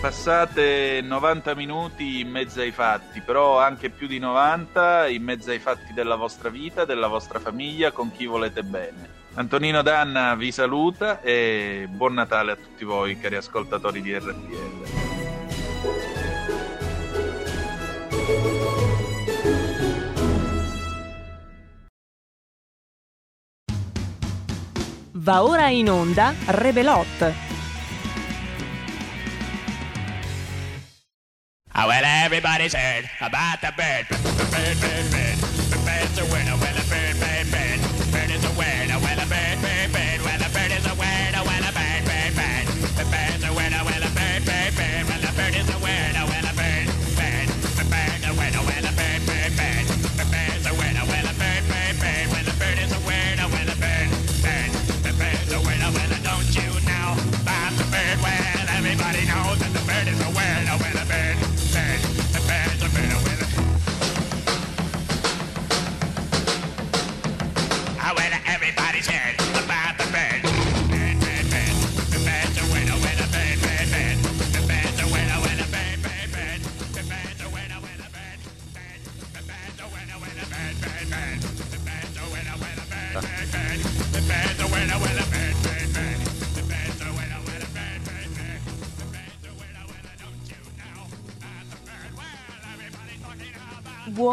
Passate 90 minuti in mezzo ai fatti, però anche più di 90 in mezzo ai fatti della vostra vita, della vostra famiglia, con chi volete bene. Antonino Danna vi saluta e buon Natale a tutti voi, cari ascoltatori di RPL. Va ora in onda Rebelot. Ah, well, everybody's heard about the bird. Bird, bird, bird, bird. The bird's a winner. Well, a bird, bird. Bird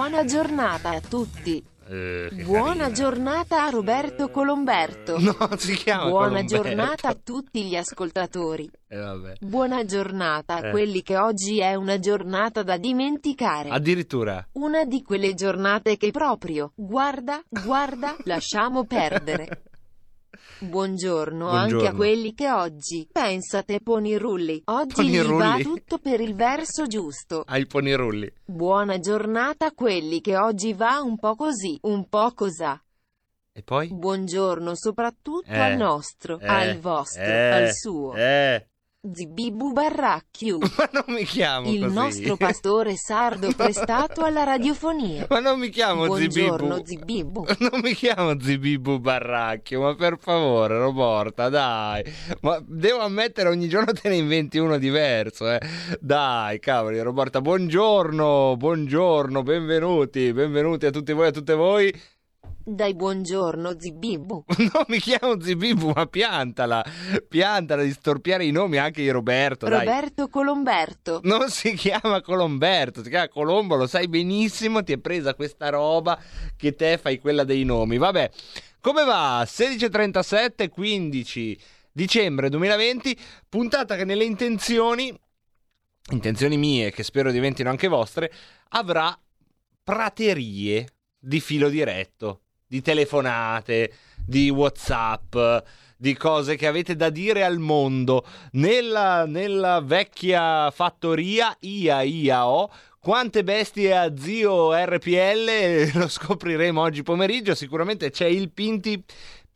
Buona giornata a tutti. Eh, Buona carina. giornata a Roberto Colomberto. No, si chiama Buona Colomberto. giornata a tutti gli ascoltatori. Eh, vabbè. Buona giornata a Eh. quelli che oggi è una giornata da dimenticare. Addirittura. Una di quelle giornate che proprio, guarda, guarda, lasciamo perdere. Buongiorno, anche a Buongiorno. quelli che oggi, pensate ponirulli, oggi gli va Ponirulli? tutto per il verso giusto. Ai ponirulli. Buona giornata a quelli che oggi va un po' così, un po' cosà. E poi? Buongiorno soprattutto Eh, al nostro, eh, al vostro, eh, al suo. Eh. Zibibu Barracchiu, Ma non mi chiamo il così. nostro pastore sardo prestato alla radiofonia. Ma non mi chiamo Buongiorno Zibibu. Zibibu. Non mi chiamo Zibibu Barracchio, ma per favore, Roborta, dai. Ma devo ammettere, ogni giorno te ne inventi uno diverso, eh. Dai, cavoli, Roborta, buongiorno, buongiorno, benvenuti, benvenuti a tutti voi e a tutte voi. Dai buongiorno Zibibu. Non mi chiamo Zibibu, ma piantala, piantala di storpiare i nomi anche di Roberto, dai. Roberto Colomberto. Non si chiama Colomberto, si chiama Colombo, lo sai benissimo, ti è presa questa roba che te fai quella dei nomi. Vabbè, come va? 16.37, 15 dicembre 2020, puntata che nelle intenzioni, intenzioni mie che spero diventino anche vostre, avrà praterie di filo diretto, di telefonate, di Whatsapp, di cose che avete da dire al mondo. Nella, nella vecchia fattoria IA IAO. Quante bestie ha zio RPL? Lo scopriremo oggi pomeriggio. Sicuramente c'è il Pinti.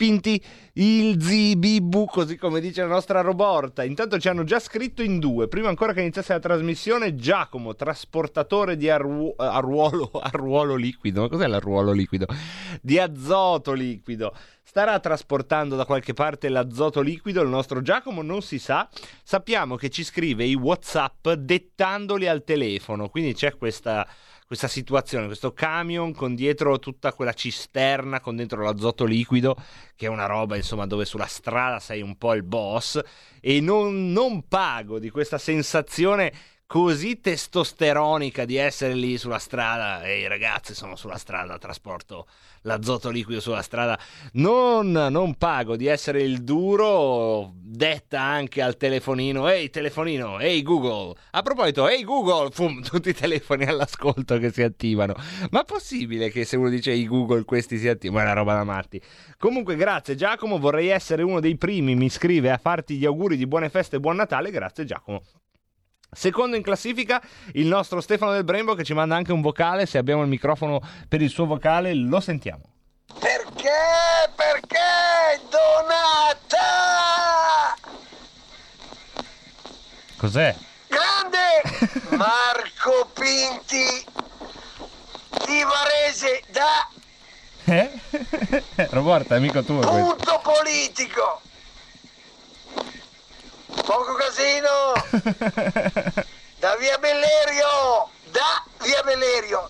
Pinti il Zibibu, così come dice la nostra Roborta. Intanto ci hanno già scritto in due. Prima ancora che iniziasse la trasmissione, Giacomo, trasportatore di arru- arruolo, arruolo liquido. Cos'è l'arruolo liquido? Di azoto liquido. Starà trasportando da qualche parte l'azoto liquido. Il nostro Giacomo non si sa. Sappiamo che ci scrive i WhatsApp dettandoli al telefono. Quindi c'è questa questa situazione, questo camion con dietro tutta quella cisterna con dentro l'azoto liquido, che è una roba insomma dove sulla strada sei un po' il boss e non, non pago di questa sensazione così testosteronica di essere lì sulla strada. Ehi ragazzi, sono sulla strada, trasporto l'azoto liquido sulla strada. Non, non pago di essere il duro, detta anche al telefonino. Ehi telefonino, ehi Google. A proposito, ehi Google, fum, tutti i telefoni all'ascolto che si attivano. Ma possibile che se uno dice ehi Google questi si attivano? È una roba da matti. Comunque grazie Giacomo, vorrei essere uno dei primi, mi scrive a farti gli auguri di buone feste e buon Natale. Grazie Giacomo. Secondo in classifica il nostro Stefano del Brembo che ci manda anche un vocale, se abbiamo il microfono per il suo vocale lo sentiamo. Perché? Perché? Donata! Cos'è? Grande Marco Pinti di Varese da Eh? Roborta, amico tuo questo. punto politico. Poco casino! Da via Bellerio! Da via Bellerio!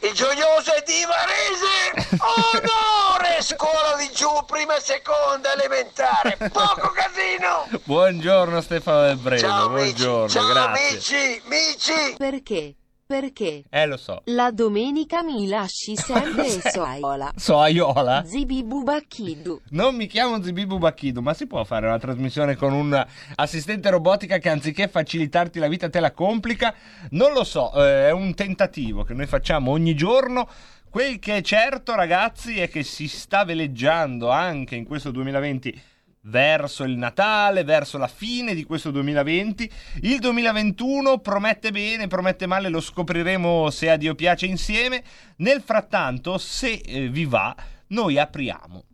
Il gioioso è di Varese! Onore! Scuola di giù, prima e seconda elementare! Poco casino! Buongiorno Stefano Del Breno, Ciao amici! buongiorno, Ciao grazie. amici! Amici! Perché? Perché? Eh, lo so. La domenica mi lasci sempre soaiola. So Aiola. Zibi Bubacchidu. Non mi chiamo Zibibu Bacchido, ma si può fare una trasmissione con un assistente robotica che anziché facilitarti la vita te la complica? Non lo so, eh, è un tentativo che noi facciamo ogni giorno. Quel che è certo, ragazzi, è che si sta veleggiando anche in questo 2020 verso il Natale, verso la fine di questo 2020. Il 2021 promette bene, promette male, lo scopriremo se a Dio piace insieme. Nel frattanto, se eh, vi va, noi apriamo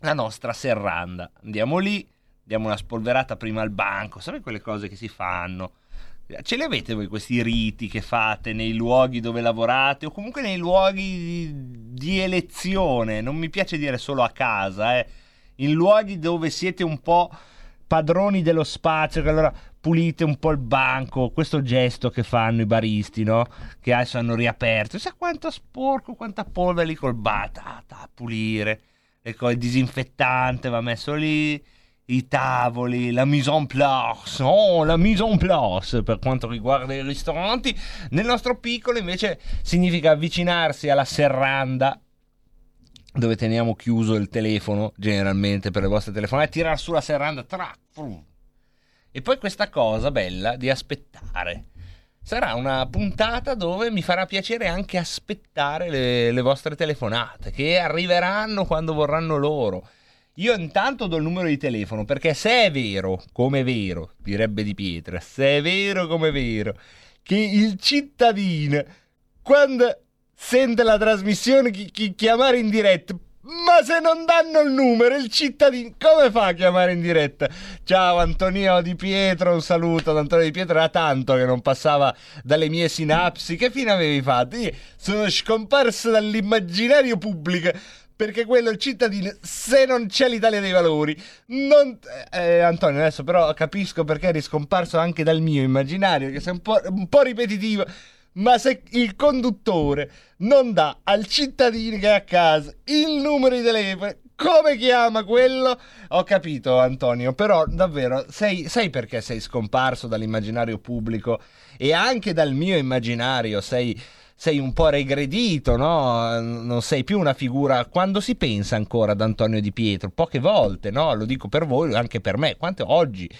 la nostra serranda. Andiamo lì, diamo una spolverata prima al banco, sapete quelle cose che si fanno? Ce li avete voi questi riti che fate nei luoghi dove lavorate o comunque nei luoghi di, di elezione? Non mi piace dire solo a casa, eh. In luoghi dove siete un po' padroni dello spazio, che allora pulite un po' il banco, questo gesto che fanno i baristi, no? Che adesso hanno riaperto. Sa quanto sporco, quanta polvere lì col bata a pulire. Ecco, il disinfettante va messo lì, i tavoli, la mise en place, oh, la mise en place per quanto riguarda i ristoranti. Nel nostro piccolo invece significa avvicinarsi alla serranda dove teniamo chiuso il telefono generalmente per le vostre telefonate, tirar su la serranda, frum. e poi questa cosa bella di aspettare. Sarà una puntata dove mi farà piacere anche aspettare le, le vostre telefonate, che arriveranno quando vorranno loro. Io intanto do il numero di telefono perché se è vero, come è vero, direbbe Di Pietra, se è vero come è vero, che il cittadino quando sente la trasmissione chi, chi chiamare in diretta, ma se non danno il numero, il cittadino come fa a chiamare in diretta? Ciao Antonio Di Pietro, un saluto ad Antonio Di Pietro, era tanto che non passava dalle mie sinapsi. Che fine avevi fatto? Io sono scomparso dall'immaginario pubblico perché quello è il cittadino, se non c'è l'Italia dei valori, non... Eh, Antonio, adesso però capisco perché eri scomparso anche dal mio immaginario, che sei un po', un po' ripetitivo, ma se il conduttore non dà al cittadino che è a casa il numero di telefono, come chiama quello? Ho capito, Antonio, però davvero, sei, sai perché sei scomparso dall'immaginario pubblico e anche dal mio immaginario, sei sei un po' regredito, no? Non sei più una figura. Quando si pensa ancora ad Antonio Di Pietro? Poche volte, no? Lo dico per voi, anche per me. Quante oggi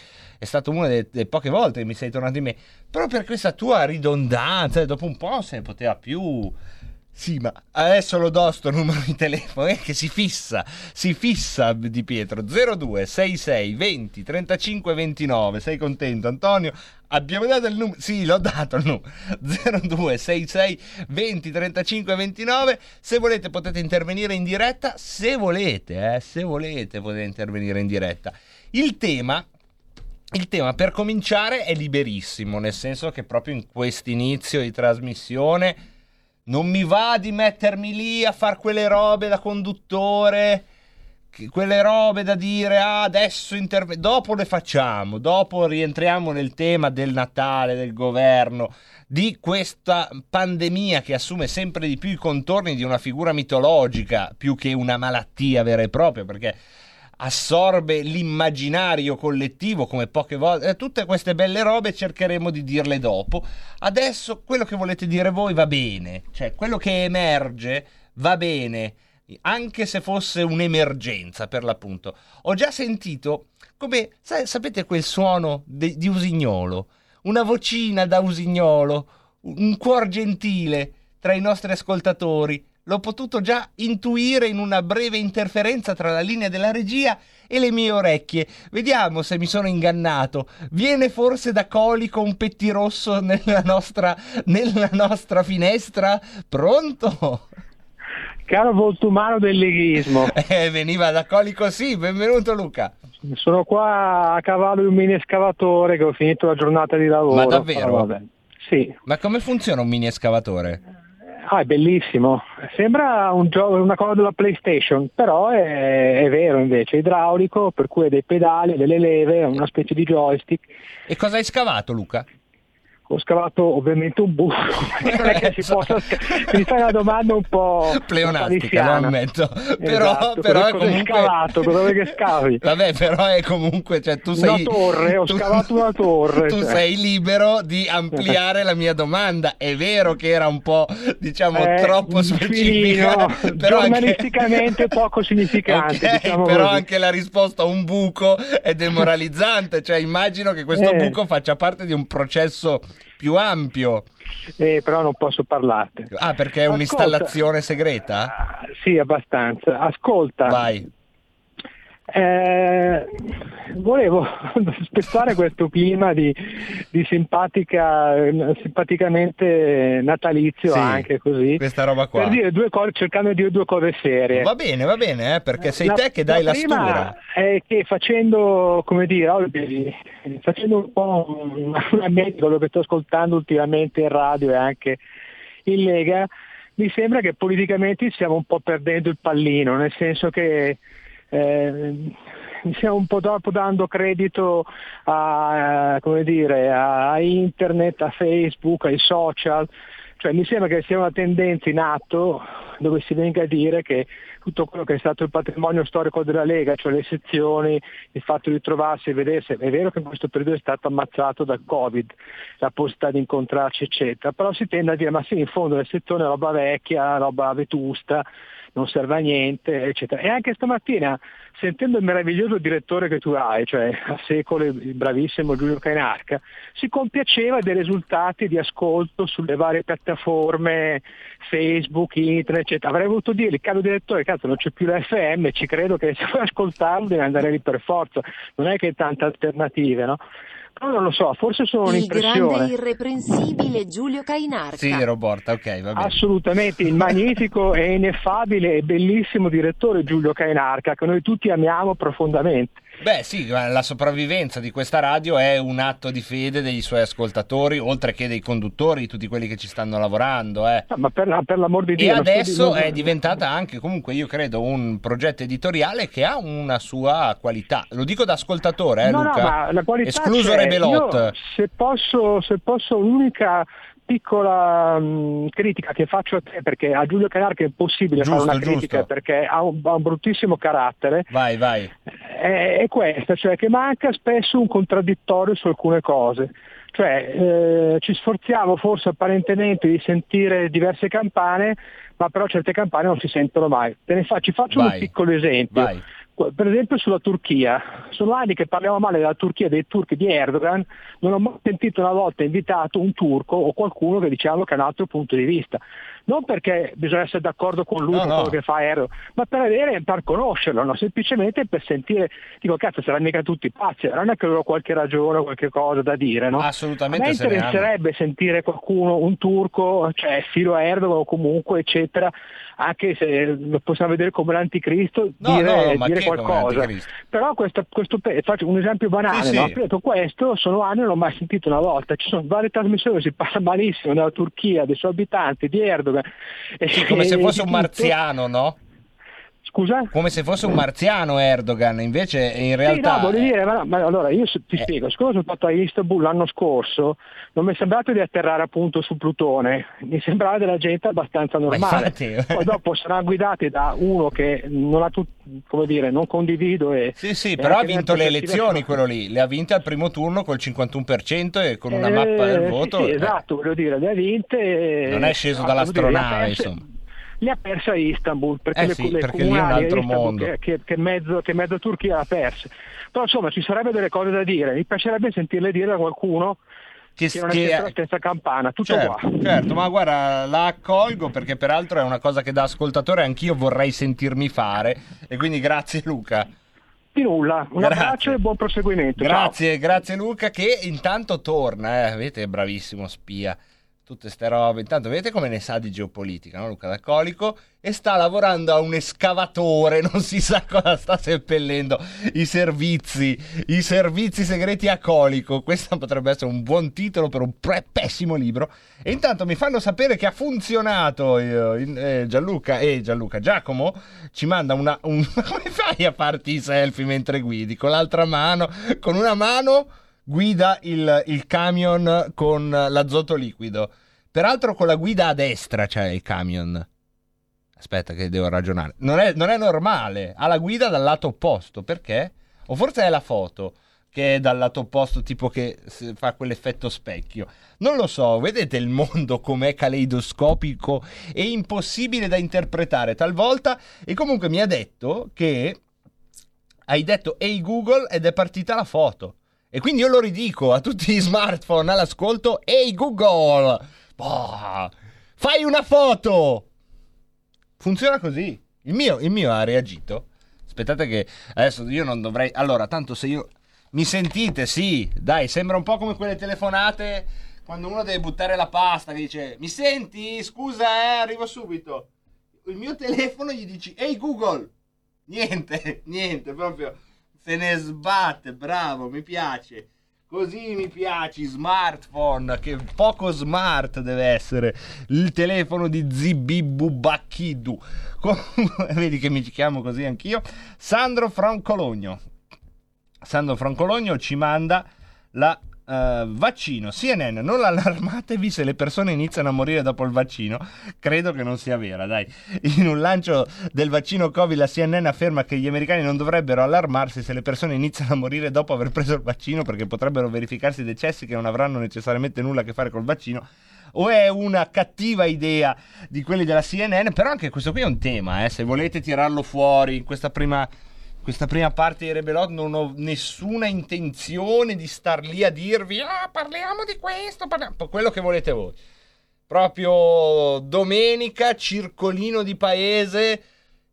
è stato una delle, delle poche volte che mi sei tornato in me. Proprio per questa tua ridondanza, dopo un po' se ne poteva più. Sì, ma adesso lo do sto numero di telefono eh, che si fissa, si fissa Di Pietro 02 66 20 35 29. Sei contento Antonio? Abbiamo dato il numero, sì, l'ho dato il numero 02 66 20 35 29. Se volete potete intervenire in diretta, se volete, eh, se volete potete intervenire in diretta. Il tema il tema per cominciare è liberissimo, nel senso che proprio in quest'inizio di trasmissione non mi va di mettermi lì a fare quelle robe da conduttore, quelle robe da dire ah, adesso interve- dopo le facciamo, dopo rientriamo nel tema del Natale, del governo, di questa pandemia che assume sempre di più i contorni di una figura mitologica più che una malattia vera e propria, perché assorbe l'immaginario collettivo come poche volte. Eh, tutte queste belle robe cercheremo di dirle dopo. Adesso quello che volete dire voi va bene, cioè quello che emerge va bene, anche se fosse un'emergenza per l'appunto. Ho già sentito come, sa- sapete quel suono de- di usignolo, una vocina da usignolo, un cuor gentile tra i nostri ascoltatori. L'ho potuto già intuire in una breve interferenza tra la linea della regia e le mie orecchie. Vediamo se mi sono ingannato. Viene forse da colico un pettirosso nella nostra, nella nostra finestra? Pronto? Caro voltumano del leghismo, Eh, veniva da colico, sì. Benvenuto Luca. sono qua a cavallo di un mini escavatore che ho finito la giornata di lavoro. Ma davvero? però vabbè. Sì, Ma come funziona un mini escavatore? Ah, è bellissimo. Sembra un gioco, una cosa della PlayStation, però è, è vero invece, è idraulico, per cui ha dei pedali, delle leve, una specie di joystick. E cosa hai scavato, Luca? Ho scavato ovviamente un buco, non è che si possa mi fai una domanda un po' Pleonastica, lo ammetto. Però, Esatto, però è comunque... scavato? Vuoi che scavi? Vabbè, però è comunque, cioè tu Una sei... torre, ho tu- scavato una torre, Tu cioè. sei libero di ampliare la mia domanda. È vero che era un po', diciamo, Eh, troppo specifica. filino, però anche- giornalisticamente poco significante, Ok, diciamo però così. anche la risposta a un buco è demoralizzante. Cioè, immagino che questo Eh. buco faccia parte di un processo più ampio. Eh, però non posso parlarti. Ah, perché è Ascolta. un'installazione segreta? Ah, Sì, abbastanza. Ascolta, Vai. Eh, volevo spezzare questo clima di, di simpatica, simpaticamente natalizio Sì, anche così. Questa roba qua. Per dire due cose, cercando di dire due cose serie. Va bene, va bene, eh, perché sei La- te che dai la, prima stura. è che facendo, come dire, facendo un po' un, un ambiente quello che sto ascoltando ultimamente in radio e anche in Lega, mi sembra che politicamente stiamo un po' perdendo il pallino, nel senso che eh, stiamo un po' dopo dando credito a, eh, dire, a internet, a Facebook, ai social, cioè mi sembra che sia una tendenza in atto dove si venga a dire che tutto quello che è stato il patrimonio storico della Lega, cioè le sezioni, il fatto di trovarsi e vedersi, è vero che in questo periodo è stato ammazzato dal Covid, la possibilità di incontrarci eccetera, però si tende a dire ma sì in fondo le sezioni è roba vecchia, roba vetusta, non serve a niente, eccetera. E anche stamattina, sentendo il meraviglioso direttore che tu hai, cioè a secolo il bravissimo Giulio Cainarca, si compiaceva dei risultati di ascolto sulle varie piattaforme, Facebook, internet, eccetera. Avrei voluto dire, caro direttore, cazzo non c'è più la FM, ci credo che se vuoi ascoltarlo devi andare lì per forza, non è che hai tante alternative, no? Però non lo so, forse sono Il un'impressione. grande irreprensibile Giulio Cainarca. Sì, Roborta, ok, va bene. Assolutamente, il magnifico e ineffabile e bellissimo direttore Giulio Cainarca, che noi tutti amiamo profondamente. Beh, sì, la sopravvivenza di questa radio è un atto di fede dei suoi ascoltatori, oltre che dei conduttori, tutti quelli che ci stanno lavorando. Eh. No, ma per, per l'amor di E Dio... sto adesso di- è diventata anche, comunque, io credo, un progetto editoriale che ha una sua qualità. Lo dico da ascoltatore, eh, no, Luca. no, ma la qualità Escluso. Rebelot. Se posso, se posso l'unica piccola mh, critica che faccio a te, perché a Giulio Cainarca è impossibile Giusto, fare una critica giusto. perché ha un, ha un bruttissimo carattere, Vai, vai. è, è questa, cioè che manca spesso un contraddittorio su alcune cose. Cioè eh, ci sforziamo forse apparentemente di sentire diverse campane, ma però certe campane non si sentono mai. Te ne fa- ci faccio Vai. un piccolo esempio. Vai. Per esempio sulla Turchia, sono anni che parliamo male della Turchia, dei turchi di Erdogan, non ho mai sentito una volta invitato un turco o qualcuno che diciamo che ha un altro punto di vista. Non perché bisogna essere d'accordo con lui, No, con no. quello che fa Erdogan, ma per avere, per conoscerlo, no? semplicemente per sentire, dico cazzo, saranno mica tutti pazzi, non è che loro qualche ragione, qualche cosa da dire, no? Assolutamente A me interesserebbe sentire qualcuno, un turco, cioè filo a Erdogan o comunque, eccetera, anche se lo possiamo vedere come l'anticristo, No, dire, no, dire qualcosa. Però questo, questo faccio un esempio banale, Sì, sì. no? Ripeto, questo sono anni e non l'ho mai sentito una volta. Ci sono varie trasmissioni, si parla malissimo della Turchia, dei suoi abitanti, di Erdogan. E- Sì, come se e fosse un marziano, no? Scusa? Come se fosse un marziano Erdogan, invece in Sì, realtà... no, voglio dire, ma, ma allora io ti Eh. spiego, siccome sono stato a Istanbul l'anno scorso, non mi è sembrato di atterrare appunto su Plutone, mi sembrava della gente abbastanza normale. Poi dopo saranno guidati da uno che non ha tut- come dire, non condivido e... Sì, sì, e però ha vinto le elezioni quello lì, le ha vinte al primo turno col 51% e con una Eh, mappa del sì, voto. sì, eh, esatto, voglio dire, le ha vinte. e- Non è sceso ah, dall'astronave, dire, insomma. Le ha perse a Istanbul, perché Eh le, sì, le perché lì è un comunali Istanbul mondo. Che, che- che mezzo, che mezzo Turchia l'ha perse. Però insomma ci sarebbe delle cose da dire, mi piacerebbe sentirle dire da qualcuno Che, che non è che- la stessa campana, tutto certo, qua. certo, ma guarda, la accolgo perché peraltro è una cosa che da ascoltatore anch'io vorrei sentirmi fare e quindi grazie Luca. Di nulla, un Grazie. abbraccio e buon proseguimento. Ciao. Grazie, grazie Luca che intanto torna, eh. Vedete, bravissimo spia. Tutte ste robe. Intanto vedete come ne sa di geopolitica, no? Luca D'Alcolico e sta lavorando a un escavatore, non si sa cosa sta seppellendo i servizi, i servizi segreti a Colico. Questo potrebbe essere un buon titolo per un pre- pessimo libro. E intanto mi fanno sapere che ha funzionato eh, eh, Gianluca e Gianluca Giacomo ci manda una un... come fai a farti i selfie mentre guidi con l'altra mano, con una mano guida il, il camion con l'azoto liquido. Peraltro con la guida a destra c'è il camion. Aspetta che devo ragionare. Non è, non è normale. Ha la guida dal lato opposto. Perché? O forse è la foto che è dal lato opposto, tipo che fa quell'effetto specchio. Non lo so, vedete il mondo com'è caleidoscopico e impossibile da interpretare talvolta. E comunque mi ha detto che hai detto ehi Google ed è partita la foto. E quindi io lo ridico a tutti gli smartphone all'ascolto, ehi Google, boh, fai una foto. Funziona così. Il mio, il mio ha reagito. Aspettate che adesso io non dovrei... Allora, tanto se io... Mi sentite? Sì, dai, sembra un po' come quelle telefonate quando uno deve buttare la pasta che dice mi senti? Scusa, eh, arrivo subito. Il mio telefono gli dici ehi Google. Niente, niente, proprio se ne sbatte, bravo, mi piace. Così mi piace, smartphone, che poco smart deve essere il telefono di Zibibu Bacchidu. Vedi che mi chiamo così anch'io. Sandro Francologno. Sandro Francologno ci manda la eh, vaccino. CNN, non allarmatevi se le persone iniziano a morire dopo il vaccino. Credo che non sia vera, dai. In un lancio del vaccino Covid la CNN afferma che gli americani non dovrebbero allarmarsi se le persone iniziano a morire dopo aver preso il vaccino perché potrebbero verificarsi decessi che non avranno necessariamente nulla a che fare col vaccino o è una cattiva idea di quelli della CNN, però anche questo qui è un tema, eh, se volete tirarlo fuori in questa prima, questa prima parte di Rebelot non ho nessuna intenzione di star lì a dirvi ah, parliamo di questo, parliamo... quello che volete voi. Proprio domenica, circolino di paese,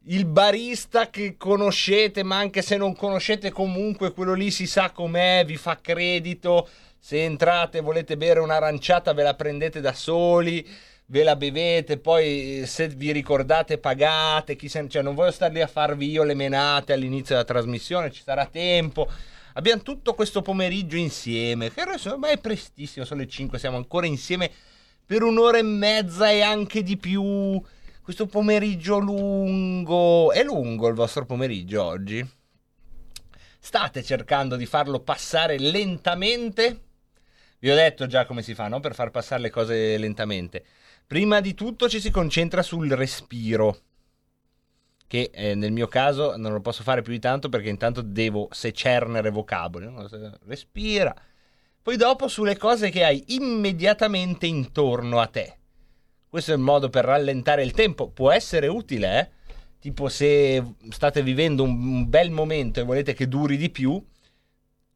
il barista che conoscete, ma anche se non conoscete comunque quello lì si sa com'è, vi fa credito. Se entrate e volete bere un'aranciata ve la prendete da soli, ve la bevete, poi se vi ricordate pagate, se... cioè non voglio stare lì a farvi io le menate all'inizio della trasmissione, ci sarà tempo. Abbiamo tutto questo pomeriggio insieme, che ormai è prestissimo, sono le 5, siamo ancora insieme per un'ora e mezza e anche di più. Questo pomeriggio lungo. È lungo il vostro pomeriggio oggi? State cercando di farlo passare lentamente? Vi ho detto già come si fa, no? Per far passare le cose lentamente. Prima di tutto ci si concentra sul respiro. Che eh, nel mio caso non lo posso fare più di tanto perché intanto devo secernere vocaboli. no? Respira. Poi dopo sulle cose che hai immediatamente intorno a te. Questo è il modo per rallentare il tempo. Può essere utile, eh? Tipo se state vivendo un, bel momento e volete che duri di più,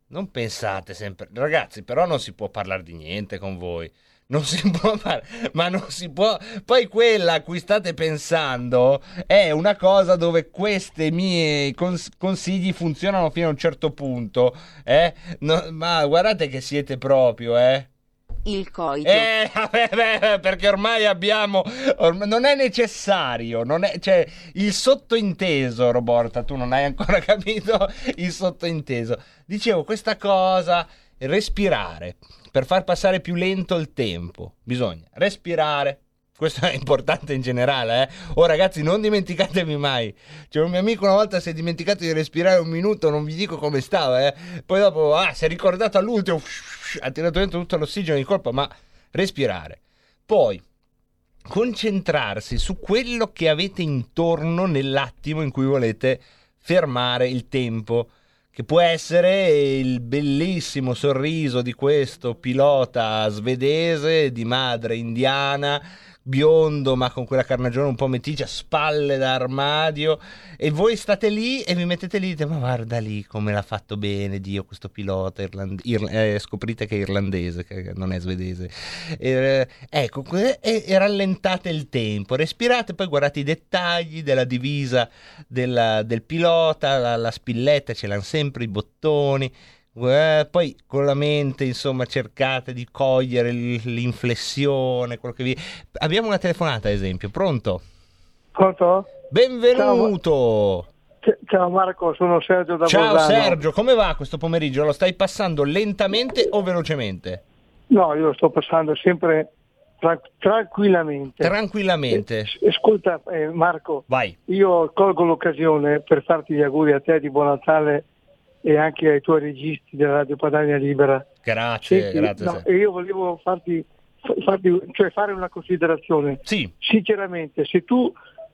non pensate sempre, ragazzi, però non si può parlare di niente con voi. Non si può fare, ma non si può. Poi quella a cui state pensando è una cosa dove questi miei cons- consigli funzionano fino a un certo punto. Eh? No, ma guardate che siete proprio, eh. Il coito. Eh, vabbè, beh, perché ormai abbiamo. ormai- non è necessario. Non è, cioè, il sottointeso, Roborta, tu non hai ancora capito il sottointeso. Dicevo questa cosa, respirare. Per far passare più lento il tempo, bisogna respirare. Questo è importante in generale, eh. Oh, ragazzi, non dimenticatevi mai. C'è un mio amico una volta si è dimenticato di respirare un minuto, non vi dico come stava, eh. Poi dopo, ah, si è ricordato all'ultimo, ha tirato dentro tutto l'ossigeno di colpa, ma respirare. Poi concentrarsi su quello che avete intorno nell'attimo in cui volete fermare il tempo, che può essere il bellissimo sorriso di questo pilota svedese di madre indiana, biondo ma con quella carnagione un po' meticcia, spalle da armadio e voi state lì e vi mettete lì e dite ma guarda lì come l'ha fatto bene Dio questo pilota irland- ir- eh, scoprite che è irlandese che non è svedese. Eh, ecco e, e rallentate il tempo respirate poi guardate i dettagli della divisa della- del pilota la, la spilletta ce l'hanno sempre i bottoni Eh, poi con la mente, insomma, cercate di cogliere l'inflessione, quello che vi... Abbiamo una telefonata, ad esempio. Pronto? Pronto? Benvenuto! C- Ciao Marco, sono Sergio da Ciao Bolzano. Sergio, come va questo pomeriggio? Lo stai passando lentamente o velocemente? No, io lo sto passando sempre tra- tranquillamente. Tranquillamente. Eh, Ascolta eh, Marco, Vai. io colgo l'occasione per farti gli auguri a te di buon Natale e anche ai tuoi registi della Radio Padania Libera. Grazie, Senti, grazie. no, e io volevo farti, farti- cioè fare una considerazione. Sì, Sinceramente, se tu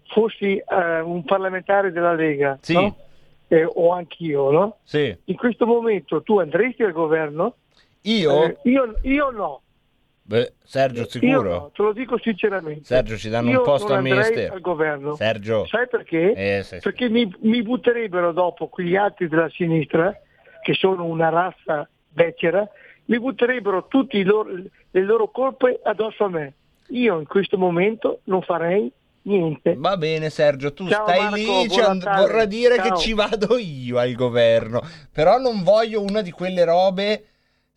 fossi eh, un parlamentare della Lega, Sì. no? Eh, o anch'io, no? sì. in questo momento tu andresti al governo? Io? Eh, io, io no. Beh, Sergio, Io sicuro? no, te lo dico sinceramente. Sergio, ci danno Io un posto al ministero. al governo. Sergio. Sai perché? Eh, sì, sì. Perché mi, mi butterebbero dopo quegli altri della sinistra, che sono una razza becera, mi butterebbero tutte le loro colpe addosso a me. Io in questo momento non farei niente. Va bene Sergio, tu Ciao, stai Marco, lì, buon ci and- Natale. vorrà dire Ciao. che ci vado io al governo, però non voglio una di quelle robe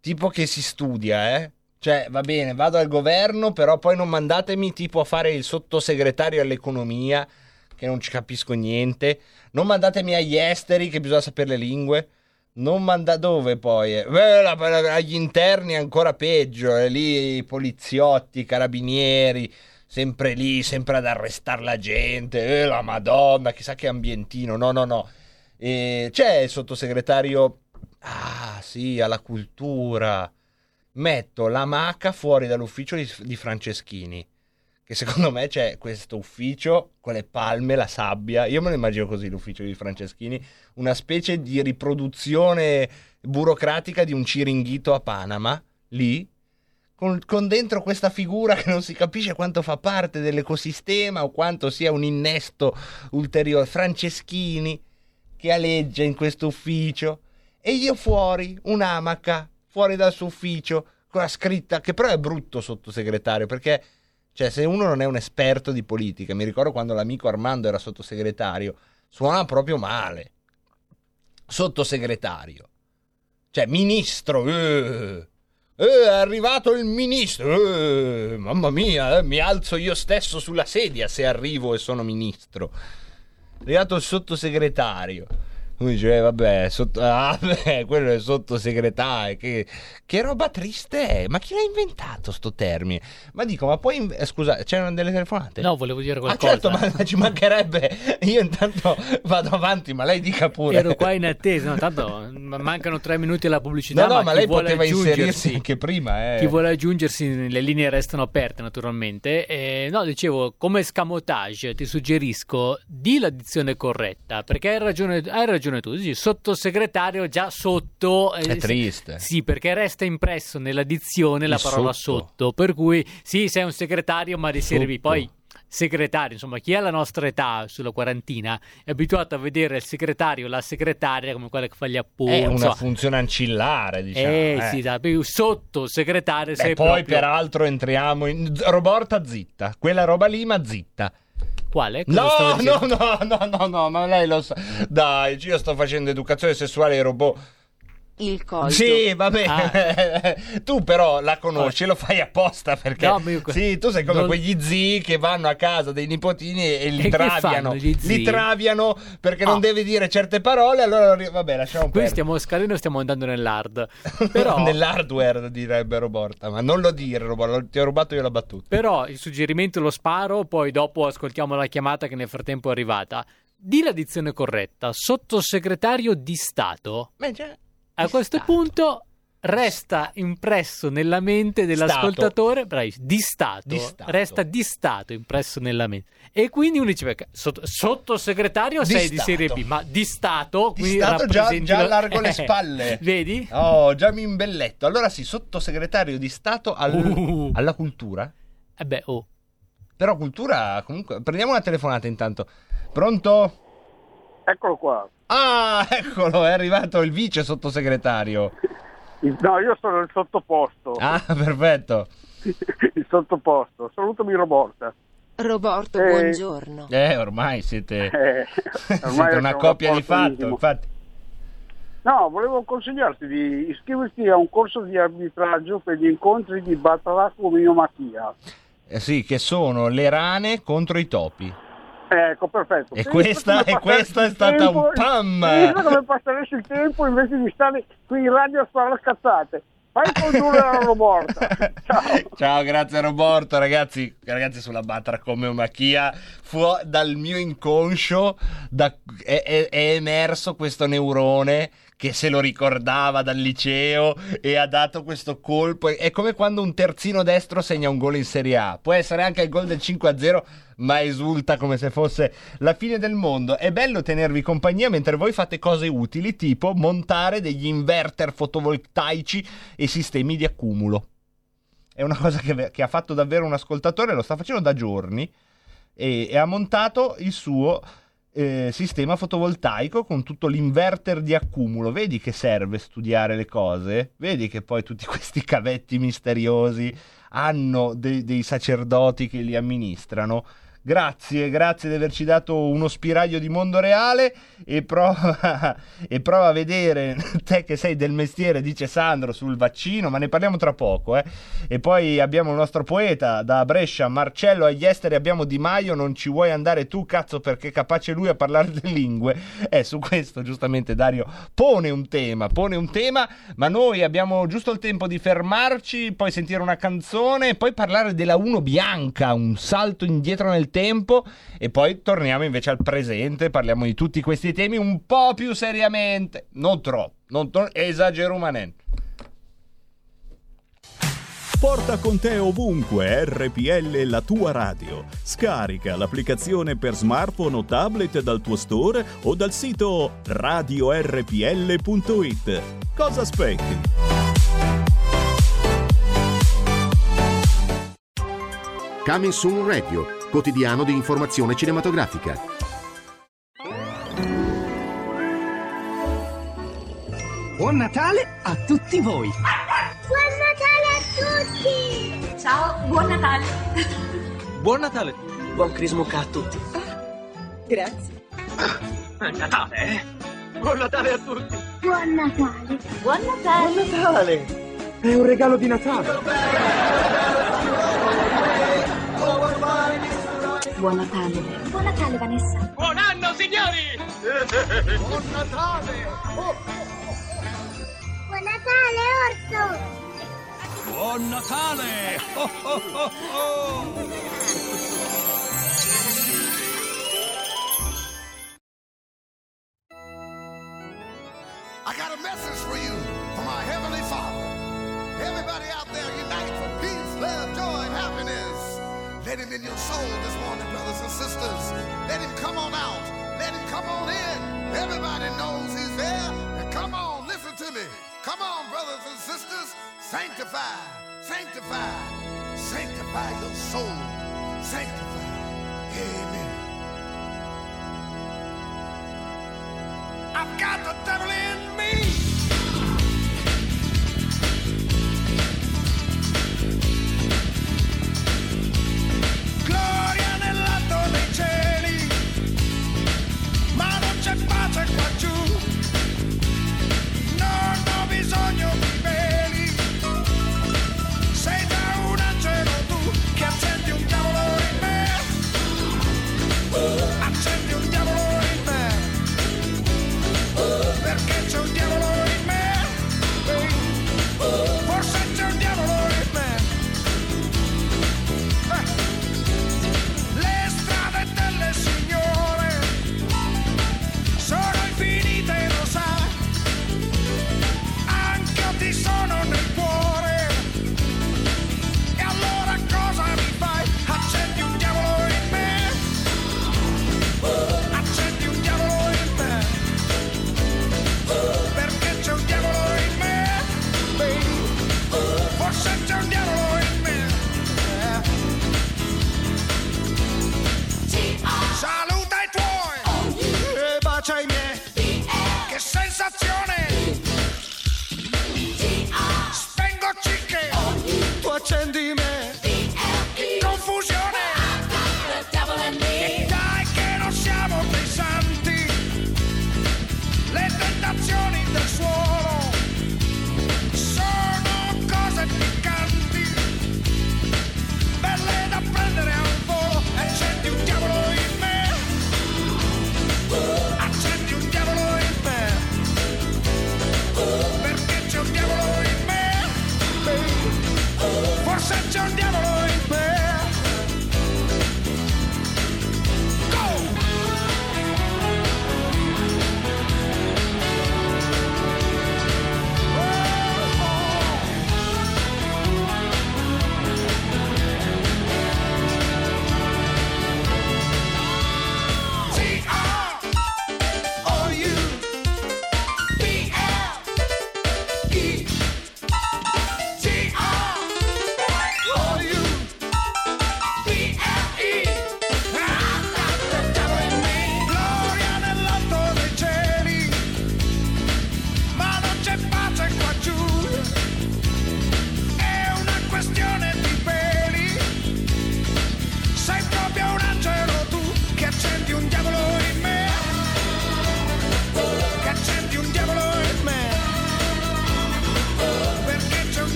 tipo che si studia, eh. Cioè, va bene, vado al governo, però poi non mandatemi tipo a fare il sottosegretario all'economia, che non ci capisco niente. Non mandatemi agli esteri, che bisogna sapere le lingue. Non manda dove poi? eh? Agli interni è ancora peggio, è lì i poliziotti, i carabinieri, sempre lì, sempre ad arrestare la gente. Eh, la madonna, chissà che ambientino. No, no, no. E c'è il sottosegretario, ah sì, alla cultura. Metto la maca fuori dall'ufficio di, di Franceschini. Che secondo me c'è questo ufficio con le palme, la sabbia. Io me lo immagino così l'ufficio di Franceschini. Una specie di riproduzione burocratica di un ciringhito a Panama. Lì. Con, con dentro questa figura che non si capisce quanto fa parte dell'ecosistema o quanto sia un innesto ulteriore. Franceschini che aleggia in questo ufficio e io fuori, un'amaca, fuori dal suo ufficio, con la scritta, che però è brutto sottosegretario, perché cioè, se uno non è un esperto di politica, mi ricordo quando l'amico Armando era sottosegretario, suona proprio male. Sottosegretario. Cioè, ministro, eh, eh, è arrivato il ministro, eh, mamma mia, eh, mi alzo io stesso sulla sedia se arrivo e sono ministro. È arrivato il sottosegretario. Lui dice, eh, vabbè, sotto- ah, beh, quello è sottosegretario. Che, che roba triste è. Ma chi l'ha inventato sto termine? Ma dico, ma poi... scusa, c'erano delle telefonate? No, volevo dire Ah qualcosa. certo, ma ci mancherebbe. Io intanto vado avanti, ma lei dica pure. Ero qua in attesa, no, tanto ma- mancano tre minuti alla pubblicità. No, no, ma chi lei poteva inserirsi anche prima. Eh. Chi vuole aggiungersi, le linee restano aperte naturalmente. Eh, no, dicevo, come scamotage ti suggerisco di l'addizione corretta, perché hai ragione, hai ragione tu, dici sottosegretario già sotto. eh, È triste. Sì, perché resta impresso nell'addizione la Il parola sotto. sotto. per cui sì, sei un segretario, ma riservi Sotto. poi segretario, insomma, chi ha la nostra età sulla quarantina è abituato a vedere il segretario, la segretaria come quella che fa gli appunti. È una insomma. funzione ancillare, diciamo. eh, eh. sì, dai, più sottosegretario Beh, sei poi proprio... peraltro entriamo in Roborta zitta, quella roba lì ma zitta. Quale? No, no, no, no, no, ma lei lo sa. Dai, io sto facendo educazione sessuale ai robot. Il colto. Sì, va bene. Ah. tu però la conosci, lo fai apposta perché No, ma io- Sì, tu sei come non- quegli zii che vanno a casa dei nipotini e li E che traviano. fanno gli zii? Li traviano perché Ah. non devi dire certe parole, allora vabbè, lasciamo Qui perdere. stiamo scalando stiamo andando nell'hard. Però, Nell'hardware direbbe Roborta, ma non lo dire, Roborta, ti ho rubato io la battuta. però il suggerimento lo sparo, poi dopo ascoltiamo la chiamata che nel frattempo è arrivata. Di la dizione corretta, sottosegretario di Stato. Beh, già, A questo Stato. punto resta impresso nella mente dell'ascoltatore bravissimo, di, stato, Di Stato. resta di stato impresso nella mente e quindi uno dice "Beh, sotto- sottosegretario Di sei di serie B ma di stato Di Stato già- rappresenti già lo- allargo le Eh, spalle. vedi? Oh, già mi imbelletto. Allora sì, sottosegretario di Stato al- Uh. alla cultura. Eh beh, oh. Però cultura, comunque, prendiamo una telefonata intanto. Pronto? Eccolo qua. Ah, eccolo, è arrivato il vice sottosegretario. No, io sono il sottoposto. Ah, perfetto. il sottoposto. Salutami Roborta. Roborto, Eh. buongiorno. Eh, ormai siete, Eh, siete ormai una c'è un coppia di fatto, infatti. No, volevo consigliarti di iscriverti a un corso di arbitraggio per gli incontri di Battalaco-Miomachia. Eh sì, che sono le rane contro i topi. Ecco, perfetto. E questa- e questa è stata tempo- un pam! Pensa come passeresti il tempo invece di stare qui in radio a sparare cazzate. Fai condurre la roborta. Ciao. Ciao, grazie Roberto, ragazzi, ragazzi sulla Batra come Machia, fu dal mio inconscio da- è, è- è emerso questo neurone che se lo ricordava dal liceo e ha dato questo colpo. È come quando un terzino destro segna un gol in Serie A. Può essere anche il gol del 5-0, ma esulta come se fosse la fine del mondo. È bello tenervi compagnia mentre voi fate cose utili, tipo montare degli inverter fotovoltaici e sistemi di accumulo. È una cosa che, che ha fatto davvero un ascoltatore, lo sta facendo da giorni e, e ha montato il suo eh, sistema fotovoltaico con tutto l'inverter di accumulo. Vedi che serve studiare le cose? Vedi che poi tutti questi cavetti misteriosi hanno dei- dei sacerdoti che li amministrano? Grazie, grazie di averci dato uno spiraglio di mondo reale e prova, e prova a vedere te che sei del mestiere, dice Sandro, sul vaccino, ma ne parliamo tra poco. Eh. E poi abbiamo il nostro poeta da Brescia, Marcello agli esteri, abbiamo Di Maio, non ci vuoi andare tu cazzo perché è capace lui a parlare delle lingue. Eh, su questo giustamente Dario pone un tema, pone un tema, ma noi abbiamo giusto il tempo di fermarci, poi sentire una canzone, poi parlare della 1 bianca, un salto indietro nel tempo e poi torniamo invece al presente, parliamo di tutti questi temi un po' più seriamente, non troppo, non tro- esagerumanente. Porta con te ovunque RPL la tua radio. Scarica l'applicazione per smartphone o tablet dal tuo store o dal sito radiorpl.it. Cosa aspetti? Coming Soon Radio, quotidiano di informazione cinematografica. Buon Natale a tutti voi! Buon Natale a tutti! Ciao, buon Natale! Buon Natale! Buon Crismucca a tutti! Grazie. È Natale, eh? Buon Natale a tutti! Buon Natale! Buon Natale! Buon Natale! È un regalo di Natale! Buon Natale! Buon Natale, Vanessa! Buon anno, signori! Buon Natale! Buon Natale, Orso! Buon Natale! Oh, oh, oh, oh.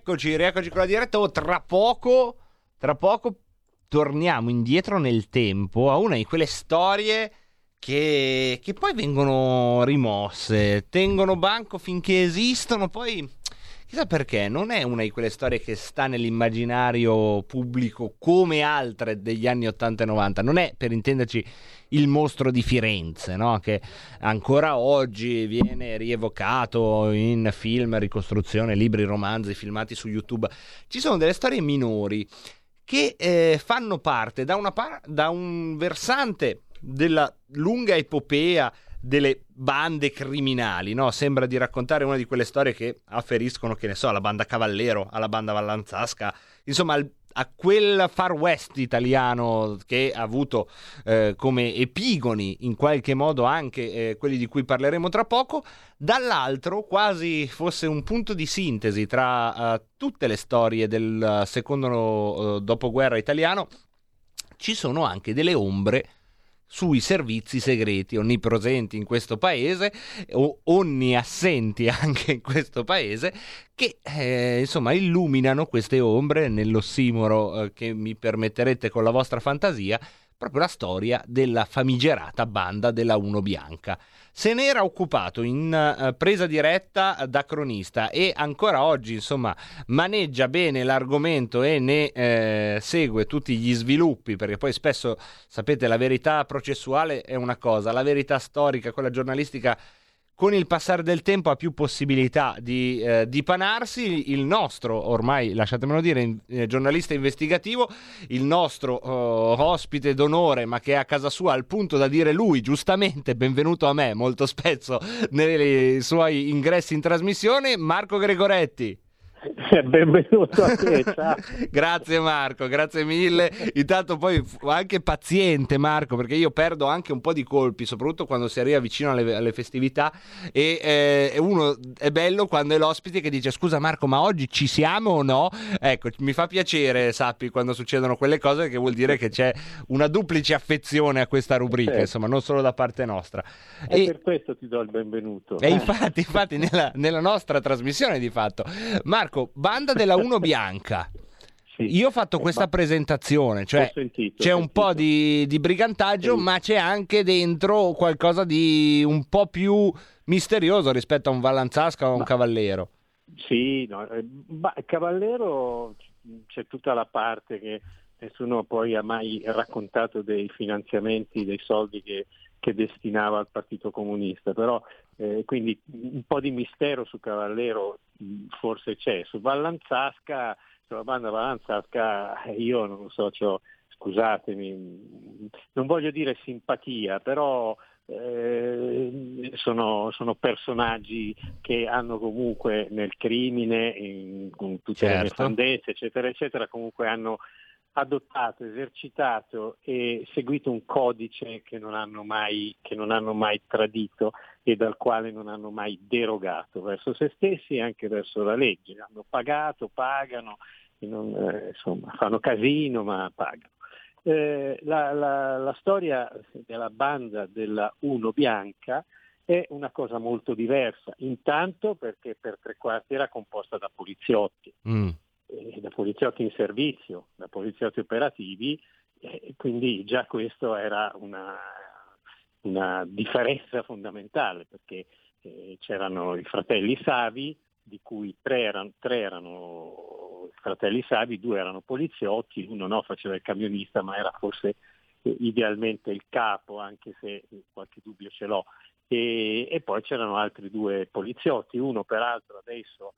Rieccoci, rieccoci con la diretta. Oh, tra poco, tra poco torniamo indietro nel tempo a una di quelle storie che, che poi vengono rimosse, tengono banco finché esistono, poi chissà perché, non è una di quelle storie che sta nell'immaginario pubblico come altre degli anni 80 e 90, non è per intenderci il mostro di Firenze, no? che ancora oggi viene rievocato in film, ricostruzione, libri, romanzi filmati su YouTube. Ci sono delle storie minori che eh, fanno parte da, par- da un versante della lunga epopea delle bande criminali, no? Sembra di raccontare una di quelle storie che afferiscono, che ne so, alla banda Cavallero, alla banda Vallanzasca, insomma al, a quel far west italiano che ha avuto eh, come epigoni in qualche modo anche eh, quelli di cui parleremo tra poco, dall'altro quasi fosse un punto di sintesi tra uh, tutte le storie del secondo uh, dopoguerra italiano, ci sono anche delle ombre sui servizi segreti onnipresenti in questo paese o onniassenti anche in questo paese che eh, insomma illuminano queste ombre nell'ossimoro eh, che mi permetterete con la vostra fantasia proprio la storia della famigerata banda della Uno Bianca. Se ne era occupato in uh, presa diretta da cronista e ancora oggi, insomma, maneggia bene l'argomento e ne eh, segue tutti gli sviluppi, perché poi spesso, sapete, la verità processuale è una cosa, la verità storica, quella giornalistica con il passare del tempo ha più possibilità di eh, dipanarsi. Il nostro, ormai lasciatemelo dire, eh, giornalista investigativo, il nostro uh, ospite d'onore, ma che è a casa sua al punto da dire lui, giustamente, benvenuto a me, molto spesso nei suoi ingressi in trasmissione, Marco Gregoretti. Benvenuto a te, grazie Marco, grazie mille. Intanto poi anche paziente Marco, perché io perdo anche un po' di colpi, soprattutto quando si arriva vicino alle, alle festività e eh, uno è bello quando è l'ospite che dice scusa Marco, ma oggi ci siamo o no? Ecco, mi fa piacere, sappi, quando succedono quelle cose che vuol dire che c'è una duplice affezione a questa rubrica, certo. insomma, non solo da parte nostra. E, e per questo ti do il benvenuto. E infatti, infatti nella, nella nostra trasmissione di fatto. Marco, Marco, banda della Uno Bianca. Sì. Io ho fatto eh, questa presentazione, cioè sentito, c'è un po' di, di brigantaggio, sì. ma c'è anche dentro qualcosa di un po' più misterioso rispetto a un Vallanzasca o a un ma, Cavallero. Sì, no, eh, ma Cavallero c'è tutta la parte che nessuno poi ha mai raccontato dei finanziamenti, dei soldi che, che destinava al Partito Comunista, però eh, quindi un po' di mistero su Cavallero forse c'è. Su Vallanzasca, sulla banda Vallanzasca, io non so, scusatemi, non voglio dire simpatia, però eh, sono, sono, personaggi che hanno comunque nel crimine, in, con tutte certo. le nefandezze, eccetera, eccetera, comunque hanno adottato, esercitato e seguito un codice che non hanno mai, non hanno mai tradito e dal quale non hanno mai derogato verso se stessi e anche verso la legge. Hanno pagato, pagano, non, eh, insomma, fanno casino ma pagano. Eh, la, la, la, storia della banda della Uno Bianca è una cosa molto diversa, intanto perché per tre quarti era composta da poliziotti. Mm eh, da poliziotti in servizio, da poliziotti operativi, eh, quindi già questo era una, una differenza fondamentale perché eh, c'erano i fratelli Savi, di cui tre erano, tre erano fratelli Savi, due erano poliziotti, uno no, faceva il camionista ma era forse eh, idealmente il capo, anche se qualche dubbio ce l'ho. E, e poi c'erano altri due poliziotti, uno peraltro adesso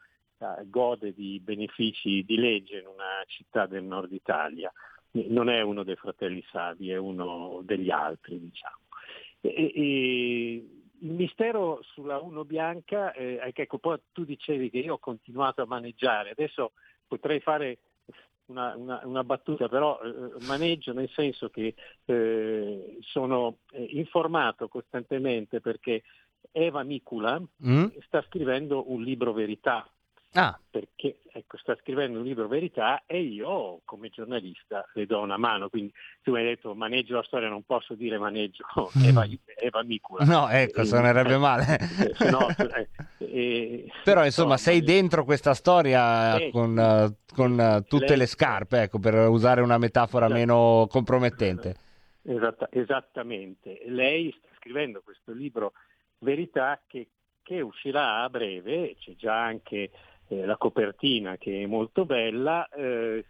gode di benefici di legge in una città del nord Italia. Non è uno dei fratelli Savi, è uno degli altri, diciamo. E, e, il mistero sulla Uno Bianca eh, è che ecco, poi tu dicevi che io ho continuato a maneggiare, adesso potrei fare una, una, una battuta, però eh, maneggio nel senso che eh, sono eh, informato costantemente perché Eva Micula mm. sta scrivendo un libro verità Ah. Perché ecco, sta scrivendo un libro verità e io come giornalista le do una mano. Quindi tu mi hai detto maneggio la storia, non posso dire maneggio Eva, Eva Micula. No, ecco, suonerebbe male. Eh, no, eh, eh, Però insomma sei dentro questa storia Eh, con, eh, con, eh, tutte le scarpe, ecco, per usare una metafora Esatto. meno compromettente. Esatta- esattamente. Lei sta scrivendo questo libro Verità che, che uscirà a breve, c'è già anche eh, la copertina che è molto bella eh,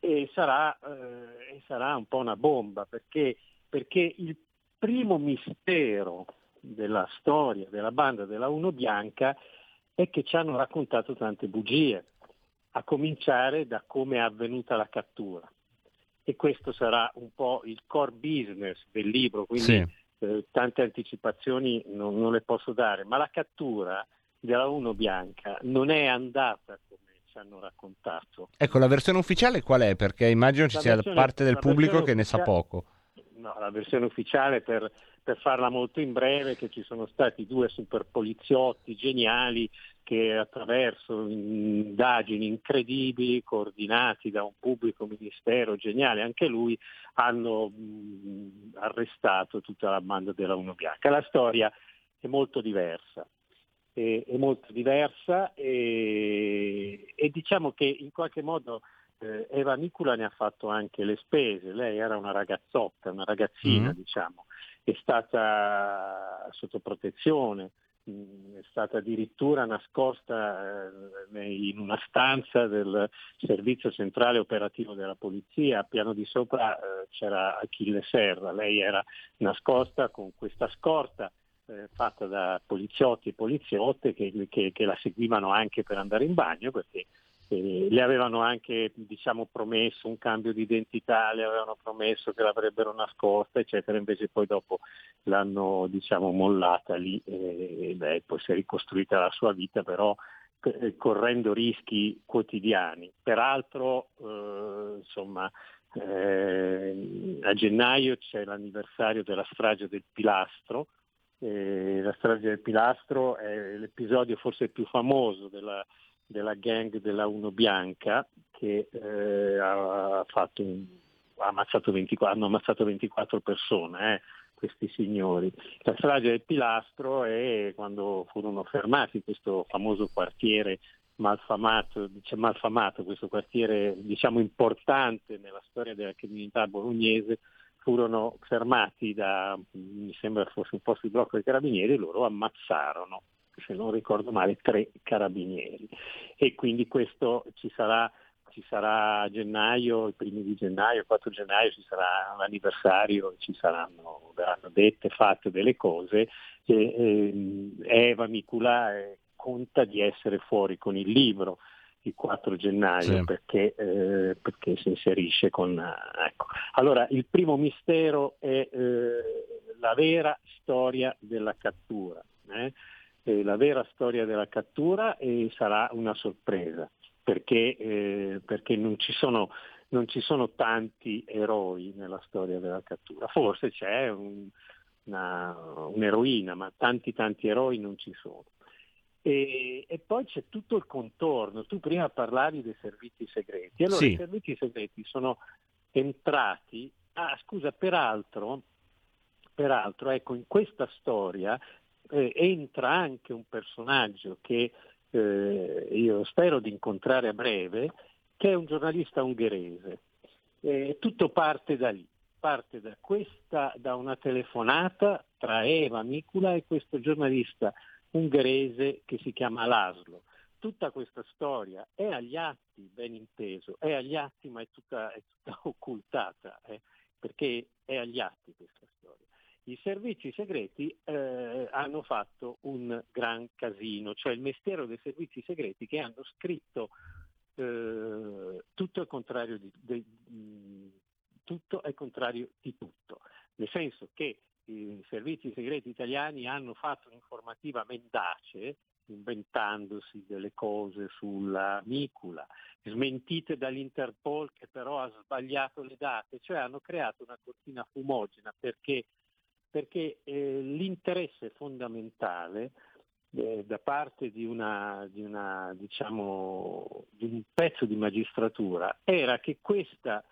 e sarà, eh, e sarà un po' una bomba perché, perché il primo mistero della storia della banda della Uno Bianca è che ci hanno raccontato tante bugie, a cominciare da come è avvenuta la cattura e questo sarà un po' il core business del libro, quindi Sì. eh, tante anticipazioni non, non le posso dare, ma la cattura della Uno Bianca non è andata come ci hanno raccontato. Ecco, la versione ufficiale qual è? Perché immagino ci La sia versione- parte del pubblico che ne sa poco. No, la versione ufficiale per, per farla molto in breve che ci sono stati due super poliziotti geniali che attraverso indagini incredibili coordinati da un pubblico ministero geniale, anche lui, hanno mh, arrestato tutta la banda della Uno Bianca. La storia è molto diversa. È, è molto diversa e, e diciamo che in qualche modo eh, Eva Nicula ne ha fatto anche le spese, lei era una ragazzotta, una ragazzina Mm. diciamo, è stata sotto protezione, mh, è stata addirittura nascosta eh, in una stanza del servizio centrale operativo della polizia, a piano di sopra eh, c'era Achille Serra, lei era nascosta con questa scorta eh, fatta da poliziotti e poliziotte che, che- che la seguivano anche per andare in bagno perché eh, le avevano anche diciamo, promesso un cambio di identità, le avevano promesso che l'avrebbero nascosta, eccetera, invece poi dopo l'hanno diciamo, mollata lì e beh, poi si è ricostruita la sua vita, però eh, correndo rischi quotidiani. Peraltro, eh, insomma, eh, a gennaio c'è l'anniversario della strage del Pilastro, eh, la strage del Pilastro è l'episodio forse più famoso della, della gang della Uno Bianca che eh, ha fatto ha ammazzato 24, hanno ammazzato 24 persone, eh, questi signori. La strage del Pilastro è quando furono fermati questo famoso quartiere malfamato, dice malfamato, questo quartiere diciamo importante nella storia della criminalità bolognese, furono fermati da, mi sembra fosse un posto di blocco dei carabinieri e loro ammazzarono, se non ricordo male, tre carabinieri. E quindi questo ci sarà, ci sarà a gennaio, i primi di gennaio, il 4 gennaio ci sarà l'anniversario, ci saranno, verranno dette, fatte delle cose. E, ehm, Eva Micula eh, conta di essere fuori con il libro il 4 gennaio Sì. perché, eh, perché si inserisce con... eh, ecco. Allora, il primo mistero è eh, la vera storia della cattura. eh. Eh, la vera storia della cattura e sarà una sorpresa perché, eh, perché non, ci sono, non ci sono tanti eroi nella storia della cattura. Forse c'è un- una- un'eroina, ma tanti tanti eroi non ci sono. E, e poi c'è tutto il contorno. Tu prima parlavi dei servizi segreti. Allora Sì. i servizi segreti sono entrati. Ah, scusa, peraltro, peraltro ecco, in questa storia eh, entra anche un personaggio che eh, io spero di incontrare a breve, che è un giornalista ungherese. Eh, tutto parte da lì, parte da questa, da una telefonata tra Eva Micula e questo giornalista ungherese che si chiama Laszlo. Tutta questa storia è agli atti, ben inteso, è agli atti ma è tutta, è tutta occultata, eh, perché è agli atti questa storia. I servizi segreti eh, hanno fatto un gran casino, cioè il mistero dei servizi segreti che hanno scritto eh, tutto il contrario di, di- mh, tutto è contrario di tutto, nel senso che i servizi segreti italiani hanno fatto un'informativa mendace inventandosi delle cose sulla Micula, smentite dall'Interpol che però ha sbagliato le date, cioè hanno creato una cortina fumogena perché, perché eh, l'interesse fondamentale eh, da parte di, una, di, una, diciamo, di un pezzo di magistratura era che questa,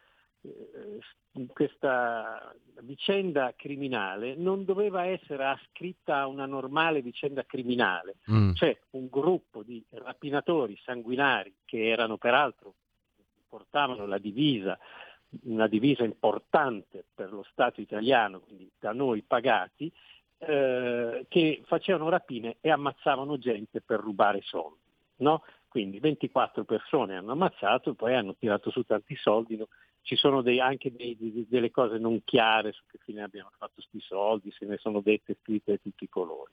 questa vicenda criminale non doveva essere ascritta a una normale vicenda criminale, Mm. cioè un gruppo di rapinatori sanguinari che erano peraltro portavano la divisa, una divisa importante per lo Stato italiano, quindi da noi pagati, eh, che facevano rapine e ammazzavano gente per rubare soldi. no? Quindi 24 persone hanno ammazzato e poi hanno tirato su tanti soldi. no? Ci sono dei- anche dei- dei- delle cose non chiare su che fine abbiano fatto questi soldi, se ne sono dette scritte di tutti i colori.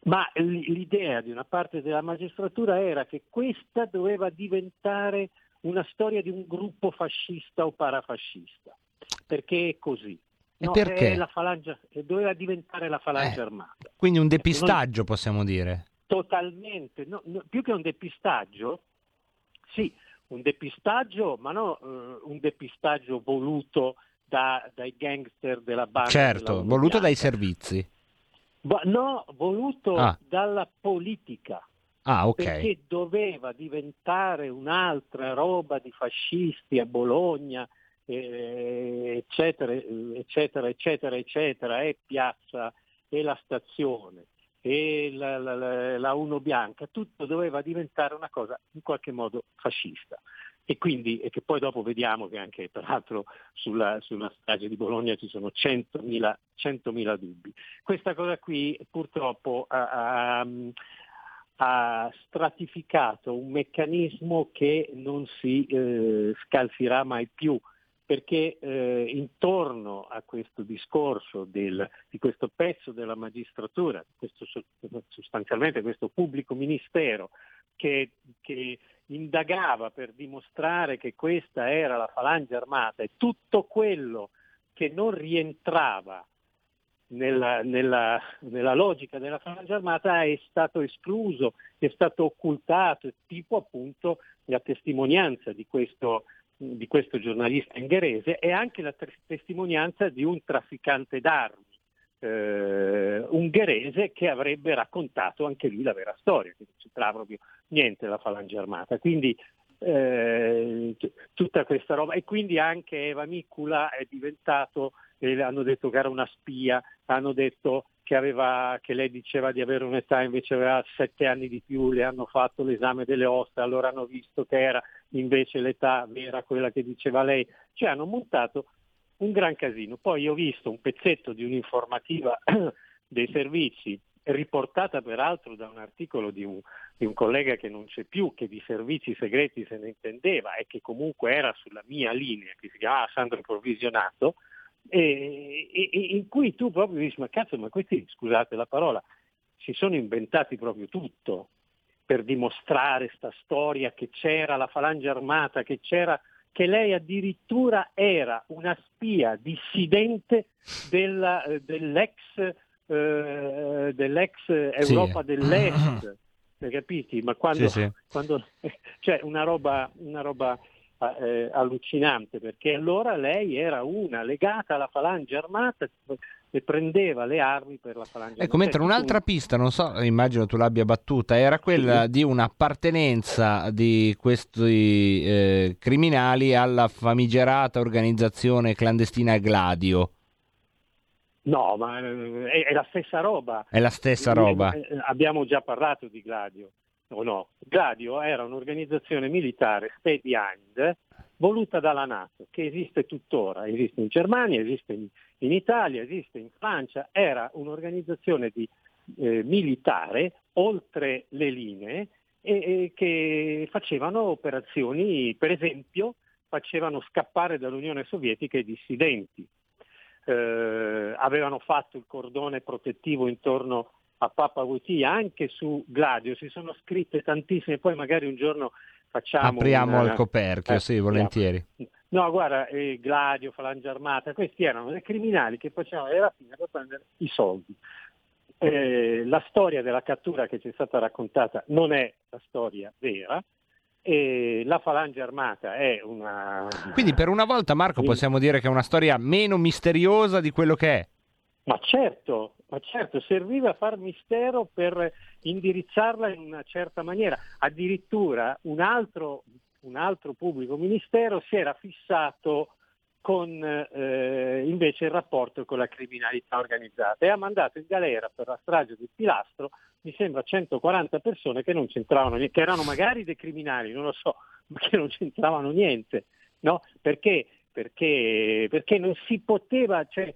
Ma l'idea di una parte della magistratura era che questa doveva diventare una storia di un gruppo fascista o parafascista, perché è così. E No, perché? falange- doveva diventare la falange Eh. armata. Quindi un depistaggio, possiamo dire. Totalmente, no, no, più che un depistaggio, sì, un depistaggio, ma no eh, un depistaggio voluto da- dai gangster della banda. Certo, della voluto dai servizi. Ma no, voluto Ah. dalla politica. Ah, ok. Perché doveva diventare un'altra roba di fascisti a Bologna, eh, eccetera, eccetera, eccetera, eccetera, e piazza e la stazione e la, la, la- Uno Bianca, tutto doveva diventare una cosa in qualche modo fascista. E quindi, e che poi dopo vediamo che anche peraltro sulla, sulla strage di Bologna ci sono 100.000, 100.000 dubbi. Questa cosa qui purtroppo ha, ha- ha stratificato un meccanismo che non si eh, scalfirà mai più, perché eh, intorno a questo discorso del- di questo pezzo della magistratura, questo, so- sostanzialmente questo pubblico ministero che, che indagava per dimostrare che questa era la falange armata e tutto quello che non rientrava nella, nella- nella logica della falange armata è stato escluso, è stato occultato, tipo appunto la testimonianza di questo, di questo giornalista ungherese e anche la tes- testimonianza di un trafficante d'armi eh, ungherese che avrebbe raccontato anche lui la vera storia, che non c'entrava proprio niente la falange armata. Quindi eh, t- tutta questa roba e quindi anche Eva Micula è diventato, eh, hanno detto che era una spia, hanno detto che, aveva, che lei diceva di avere un'età invece aveva sette anni di più, le hanno fatto l'esame delle ossa, allora hanno visto che era invece l'età vera quella che diceva lei, cioè hanno montato un gran casino. Poi ho visto un pezzetto di un'informativa dei servizi riportata peraltro da un articolo di un, di un collega che non c'è più, che di servizi segreti se ne intendeva e che comunque era sulla mia linea, che si chiamava Sandro Provvisionato, e, e- e in cui tu proprio dici, ma cazzo, ma questi, scusate la parola, si sono inventati proprio tutto per dimostrare sta storia che c'era la falange armata, che c'era che lei addirittura era una spia dissidente della- dell'ex, eh, dell'ex Europa Sì. dell'Est, capiti? Ma quando, Sì, sì. quando cioè una roba, una roba eh, allucinante, perché allora lei era una legata alla falange armata e prendeva le armi per la falange Ecco, armata. mentre un'altra pista, non so, immagino tu l'abbia battuta, era quella di un'appartenenza di questi eh, criminali alla famigerata organizzazione clandestina Gladio. No, ma eh, è, è la stessa roba. È la stessa roba. Eh, Abbiamo già parlato di Gladio, o no? Gladio era un'organizzazione militare state behind voluta dalla Nato, che esiste tuttora, esiste in Germania, esiste in, in Italia, esiste in Francia, era un'organizzazione di, eh, militare oltre le linee e, e che facevano operazioni, per esempio, facevano scappare dall'Unione Sovietica i dissidenti. Eh, avevano fatto il cordone protettivo intorno a Papa Wojtyla anche su Gladio, si sono scritte tantissime, poi magari un giorno facciamo... Apriamo un- il coperchio, eh, sì, volentieri. No, guarda, eh, Gladio, Falange Armata, questi erano dei criminali che facevano le rapine per prendere i soldi. Eh, la storia della cattura che ci è stata raccontata non è la storia vera, e la Falange Armata è una... Quindi per una volta, Marco, possiamo dire che è una storia meno misteriosa di quello che è. Ma certo, ma certo, serviva a far mistero per indirizzarla in una certa maniera. Addirittura un altro, un altro pubblico ministero si era fissato con eh, invece il rapporto con la criminalità organizzata e ha mandato in galera per la strage del Pilastro, mi sembra 140 persone che non c'entravano niente, che erano magari dei criminali, non lo so, ma che non c'entravano niente, no? Perché? Perché, perché non si poteva, cioè,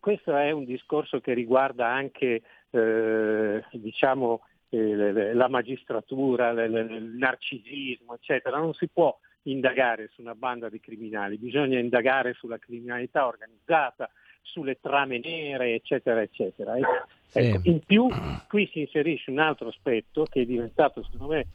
questo è un discorso che riguarda anche eh, diciamo, eh, la magistratura, il narcisismo, eccetera. Non si può indagare su una banda di criminali, bisogna indagare sulla criminalità organizzata, sulle trame nere, eccetera, eccetera. Sì. Ecco, in più qui si inserisce un altro aspetto che è diventato, secondo me,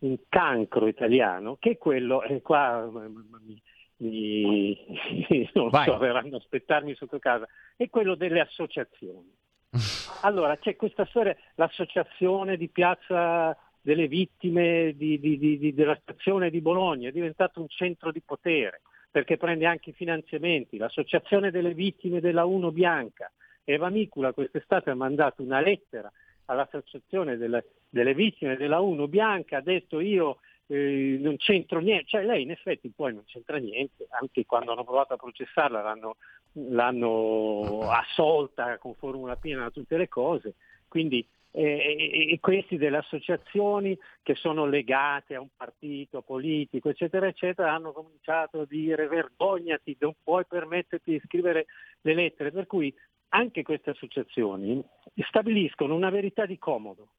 un cancro italiano, che è quello, e qua mi, mi, non Vai. so, verranno a aspettarmi sotto casa, è quello delle associazioni. Allora, c'è questa storia, l'associazione di Piazza delle Vittime di, di, di, della stazione di Bologna, è diventato un centro di potere, perché prende anche i finanziamenti, l'associazione delle vittime della Uno Bianca. Eva Micula quest'estate ha mandato una lettera all'associazione delle, delle vittime della Uno Bianca, ha detto io eh, non c'entro niente, cioè lei in effetti poi non c'entra niente, anche quando hanno provato a processarla l'hanno, l'hanno assolta con formula piena da tutte le cose, quindi eh, e questi delle associazioni che sono legate a un partito politico, eccetera, eccetera, hanno cominciato a dire vergognati, non puoi permetterti di scrivere le lettere, per cui anche queste associazioni stabiliscono una verità di comodo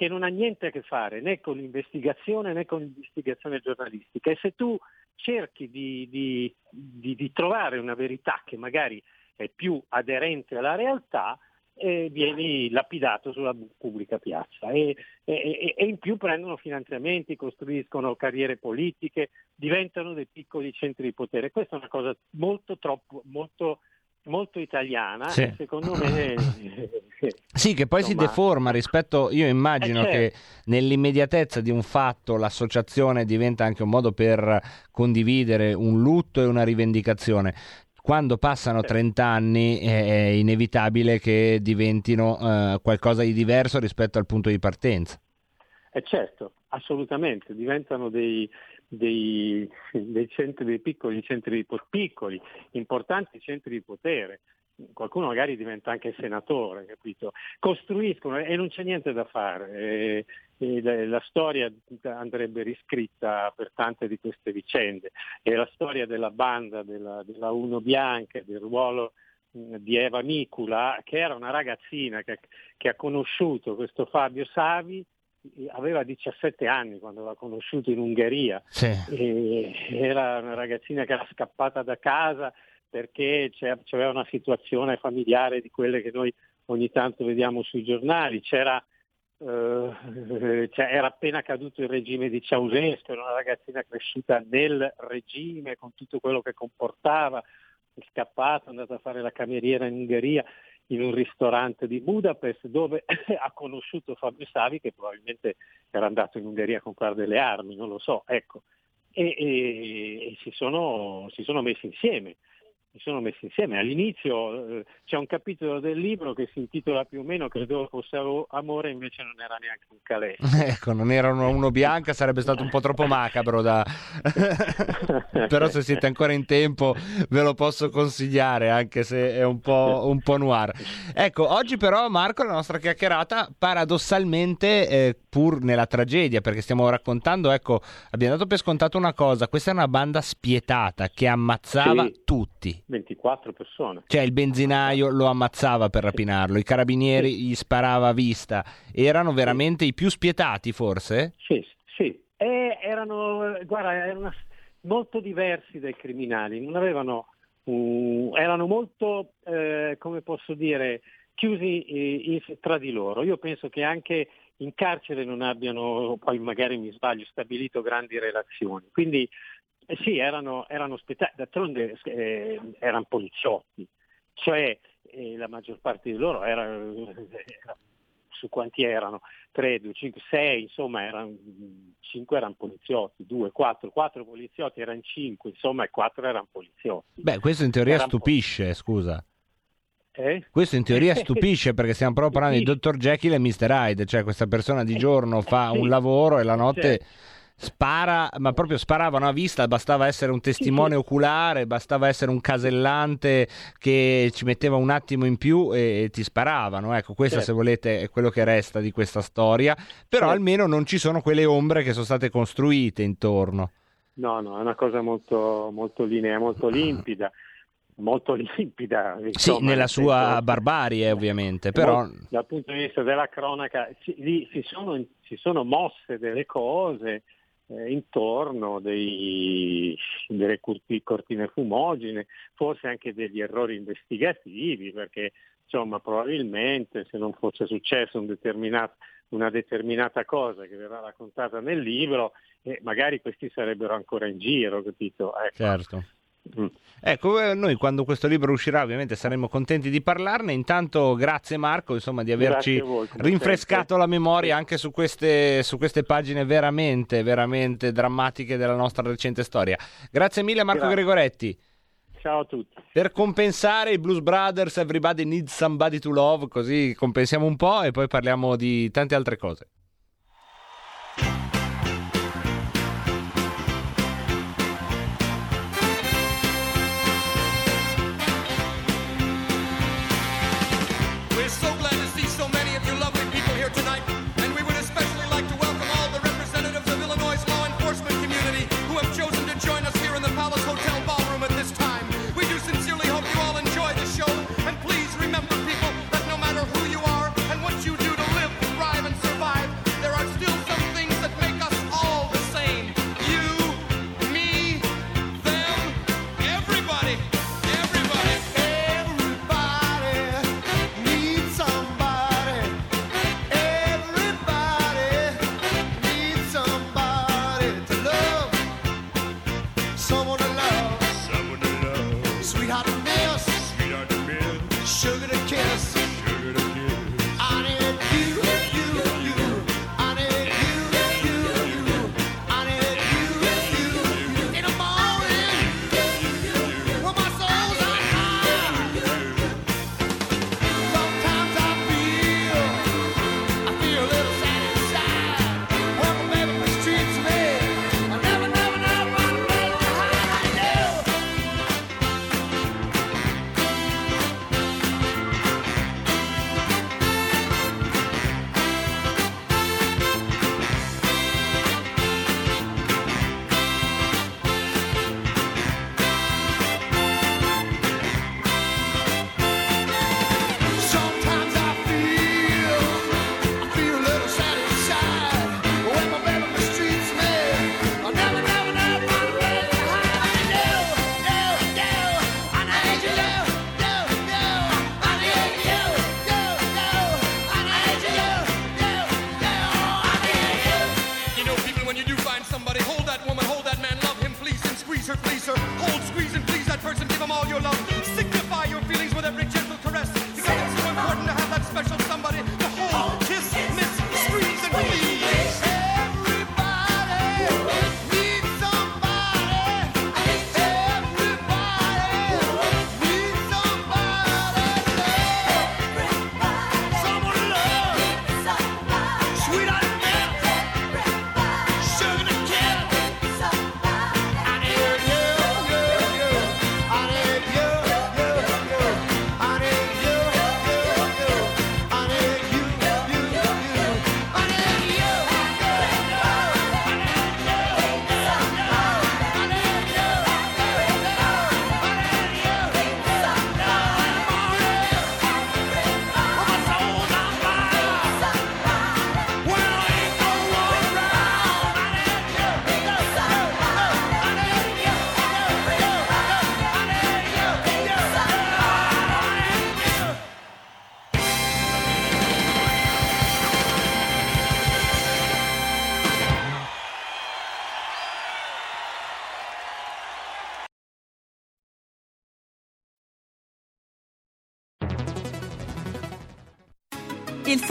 che non ha niente a che fare né con l'investigazione né con l'investigazione giornalistica e se tu cerchi di, di, di, di trovare una verità che magari è più aderente alla realtà, eh, vieni lapidato sulla pubblica piazza e, e, e, in più prendono finanziamenti, costruiscono carriere politiche, diventano dei piccoli centri di potere. Questa è una cosa molto, troppo, molto molto italiana sì. secondo me sì che poi insomma... si deforma rispetto io immagino eh, certo. che nell'immediatezza di un fatto l'associazione diventa anche un modo per condividere un lutto e una rivendicazione quando passano 30 anni è inevitabile che diventino eh, qualcosa di diverso rispetto al punto di partenza eh certo assolutamente diventano dei, dei, dei, centri, dei piccoli centri piccoli, importanti centri di potere. Qualcuno magari diventa anche senatore, capito? Costruiscono e non c'è niente da fare. E, e la storia andrebbe riscritta per tante di queste vicende. E la storia della banda, della, della Uno Bianca, del ruolo di Eva Micula, che era una ragazzina che, che ha conosciuto questo Fabio Savi, aveva 17 anni quando l'ha conosciuto in Ungheria, sì. era una ragazzina che era scappata da casa perché c'era una situazione familiare di quelle che noi ogni tanto vediamo sui giornali, c'era, eh, cioè era appena caduto il regime di Ceausescu, era una ragazzina cresciuta nel regime con tutto quello che comportava, è scappata, è andata a fare la cameriera in Ungheria, in un ristorante di Budapest dove ha conosciuto Fabio Savi che probabilmente era andato in Ungheria a comprare delle armi, non lo so, ecco. E, e, e si, sono, si sono messi insieme si sono messi insieme. All'inizio eh, c'è un capitolo del libro che si intitola più o meno Credevo fosse amore, invece non era neanche un calè. Ecco, non era uno, uno bianca, sarebbe stato un po' troppo macabro da... Però se siete ancora in tempo ve lo posso consigliare, anche se è un po', un po noir. Ecco, oggi però Marco, la nostra chiacchierata, paradossalmente, eh, pur nella tragedia, perché stiamo raccontando, ecco, abbiamo dato per scontato una cosa, questa è una banda spietata che ammazzava sì. tutti. 24 persone. Cioè il benzinaio lo ammazzava per rapinarlo, i carabinieri sì. gli sparava a vista. Erano veramente sì. i più spietati forse? Sì, sì. E erano, guarda, erano molto diversi dai criminali, non avevano, um, erano molto, eh, come posso dire, chiusi eh, tra di loro. Io penso che anche in carcere non abbiano, poi magari mi sbaglio, stabilito grandi relazioni. Quindi eh sì, erano, erano spettacoli, d'altronde eh, erano poliziotti, cioè eh, la maggior parte di loro erano, era, su quanti erano? 3, 2, 5, 6, insomma erano, 5 erano poliziotti, 2, 4, 4 poliziotti erano 5, insomma e 4 erano poliziotti. Beh, questo in teoria erano stupisce, po- scusa. Eh? Questo in teoria stupisce perché stiamo proprio parlando di Dr. Jekyll e Mr. Hyde, cioè questa persona di giorno fa un lavoro e la notte Certo. Spara, ma proprio sparavano a vista, bastava essere un testimone oculare, bastava essere un casellante che ci metteva un attimo in più e, e ti sparavano. Ecco, questo Certo. se volete è quello che resta di questa storia, però Certo. almeno non ci sono quelle ombre che sono state costruite intorno. No, no, è una cosa molto, molto linea, molto limpida, molto limpida. Sì, insomma, nella nel sua senso- barbarie ovviamente, però... Dal punto di vista della cronaca si, lì si sono, si sono mosse delle cose eh, intorno dei, delle cortine fumogene, forse anche degli errori investigativi, perché insomma probabilmente se non fosse successo un determinato- una determinata cosa che verrà raccontata nel libro, eh, magari questi sarebbero ancora in giro, capito? Ecco. Certo. Mm. Ecco, eh, noi quando questo libro uscirà ovviamente saremo contenti di parlarne. Intanto grazie Marco insomma, di averci voi, rinfrescato la memoria anche su queste, su queste pagine veramente, veramente drammatiche della nostra recente storia. Grazie mille Marco Grazie. Gregoretti. Ciao a tutti. Per compensare i Blues Brothers, Everybody Needs Somebody to Love, così compensiamo un po' e poi parliamo di tante altre cose.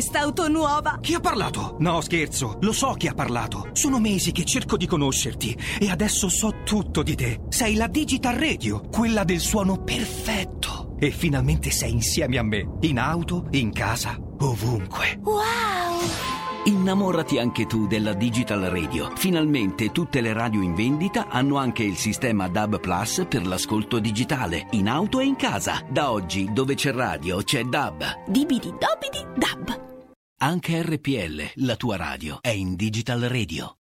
Quest'auto nuova! Chi ha parlato? No, scherzo, lo so chi ha parlato. Sono mesi che cerco di conoscerti e adesso so tutto di te. Sei la Digital Radio, quella del suono perfetto. E finalmente sei insieme a me, in auto, in casa, ovunque. Wow! Innamorati anche tu della Digital Radio. Finalmente tutte le radio in vendita hanno anche il sistema DAB Plus per l'ascolto digitale, in auto e in casa. Da oggi, dove c'è radio, c'è DAB. Dibidi dobidi dab. Anche RPL, la tua radio, è in Digital Radio.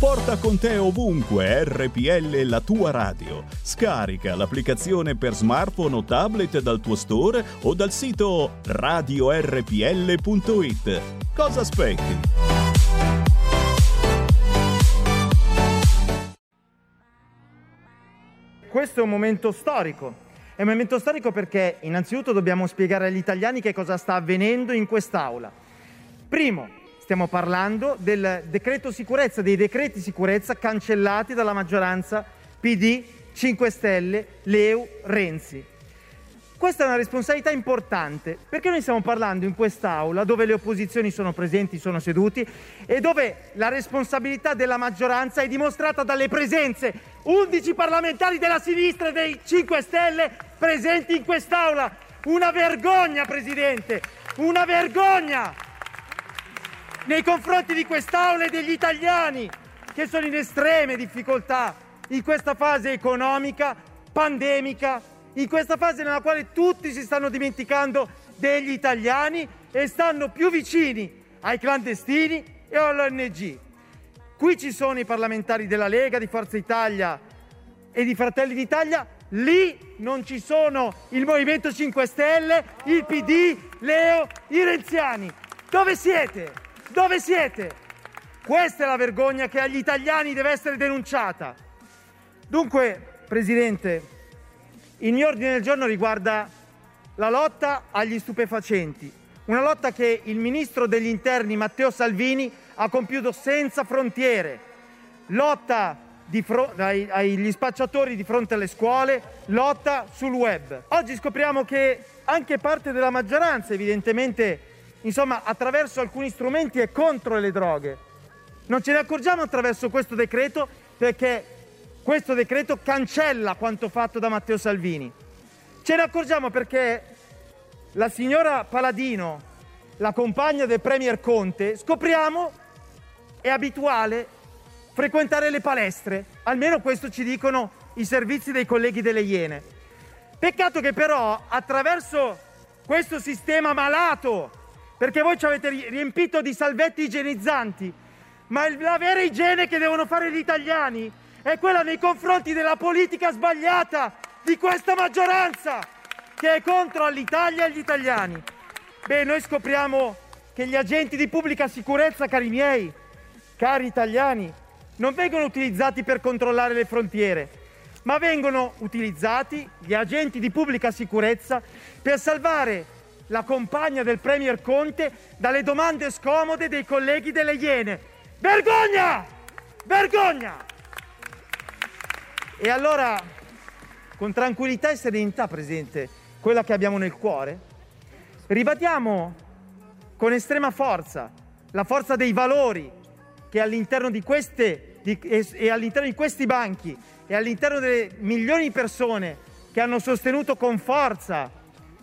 Porta con te ovunque RPL la tua radio. Scarica l'applicazione per smartphone o tablet dal tuo store o dal sito radiorpl.it. Cosa aspetti? Questo è un momento storico. È un momento storico perché innanzitutto dobbiamo spiegare agli italiani che cosa sta avvenendo in quest'Aula. Primo, stiamo parlando del decreto sicurezza, dei decreti sicurezza cancellati dalla maggioranza PD, 5 Stelle, Leu, Renzi. Questa è una responsabilità importante perché noi stiamo parlando in quest'Aula dove le opposizioni sono presenti, sono seduti e dove la responsabilità della maggioranza è dimostrata dalle presenze. 11 parlamentari della sinistra e dei 5 Stelle presenti in quest'Aula. Una vergogna, Presidente! Una vergogna! Nei confronti di quest'Aula e degli italiani che sono in estreme difficoltà in questa fase economica, pandemica, in questa fase nella quale tutti si stanno dimenticando degli italiani e stanno più vicini ai clandestini e all'ONG. Qui ci sono i parlamentari della Lega, di Forza Italia e di Fratelli d'Italia, lì non ci sono il Movimento 5 Stelle, il PD, Leo, i renziani. Dove siete? Dove siete? Questa è la vergogna che agli italiani deve essere denunciata. Dunque, Presidente, il mio ordine del giorno riguarda la lotta agli stupefacenti, una lotta che il ministro degli interni Matteo Salvini ha compiuto senza frontiere, lotta fro- ai- agli spacciatori di fronte alle scuole, lotta sul web. Oggi scopriamo che anche parte della maggioranza, evidentemente, insomma, attraverso alcuni strumenti è contro le droghe. Non ce ne accorgiamo attraverso questo decreto perché questo decreto cancella quanto fatto da Matteo Salvini. Ce ne accorgiamo perché la signora Paladino, la compagna del Premier Conte, scopriamo è abituale frequentare le palestre. Almeno questo ci dicono i servizi dei colleghi delle Iene. Peccato che però attraverso questo sistema malato, perché voi ci avete ri- riempito di salvetti igienizzanti, ma la vera igiene che devono fare gli italiani è quella nei confronti della politica sbagliata di questa maggioranza che è contro l'Italia e gli italiani. Beh, noi scopriamo che gli agenti di pubblica sicurezza, cari miei, cari italiani, non vengono utilizzati per controllare le frontiere, ma vengono utilizzati gli agenti di pubblica sicurezza per salvare la compagna del Premier Conte dalle domande scomode dei colleghi delle Iene. Vergogna! Vergogna! E allora, con tranquillità e serenità, Presidente, quella che abbiamo nel cuore, ribadiamo con estrema forza la forza dei valori che all'interno di queste di- e, e all'interno di questi banchi e all'interno delle milioni di persone che hanno sostenuto con forza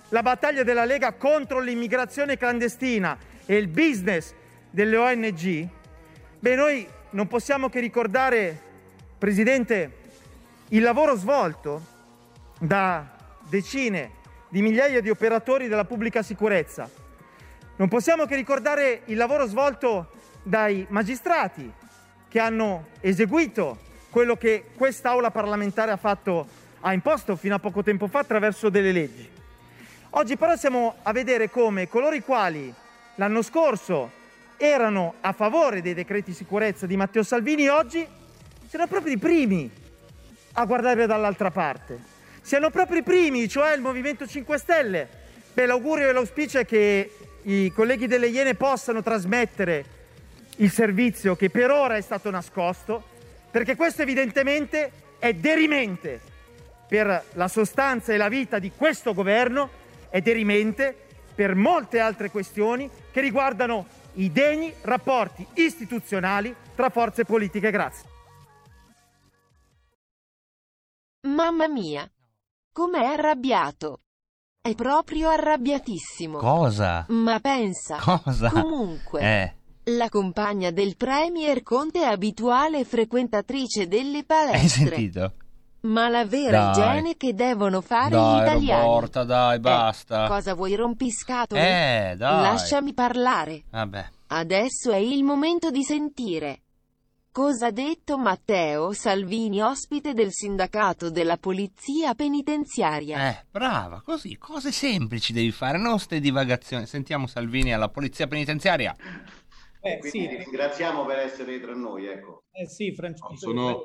la battaglia della Lega contro l'immigrazione clandestina e il business delle ONG, beh noi non possiamo che ricordare, Presidente, il lavoro svolto da decine di migliaia di operatori della pubblica sicurezza. Non possiamo che ricordare il lavoro svolto dai magistrati che hanno eseguito quello che quest'Aula parlamentare ha fatto, ha imposto fino a poco tempo fa attraverso delle leggi. Oggi però siamo a vedere come coloro i quali l'anno scorso erano a favore dei decreti sicurezza di Matteo Salvini oggi siano proprio i primi a guardare dall'altra parte. Siano proprio i primi, cioè il Movimento 5 Stelle. Beh, l'augurio e l'auspicio è che i colleghi delle Iene possano trasmettere il servizio che per ora è stato nascosto, perché questo evidentemente è derimente per la sostanza e la vita di questo governo, è derimente per molte altre questioni che riguardano i degni rapporti istituzionali tra forze politiche. Grazie. Mamma mia, com'è arrabbiato. È proprio arrabbiatissimo. Cosa? Ma pensa. Cosa? Comunque. Eh. La compagna del Premier Conte è abituale frequentatrice delle Hai palestre. sentito? Ma la vera Dai. igiene che devono fare gli Dai, italiani. Roborta, dai, basta. Eh, cosa vuoi rompiscatole? Eh, dai. Lasciami parlare. Vabbè. Adesso è il momento di sentire. Cosa ha detto Matteo Salvini, ospite del sindacato della polizia penitenziaria? Eh, brava, così, cose semplici devi fare, non ste divagazioni. Sentiamo Salvini alla polizia penitenziaria. Eh, Quindi ti ringraziamo per essere tra noi, ecco. Eh sì, Francesco. Sono-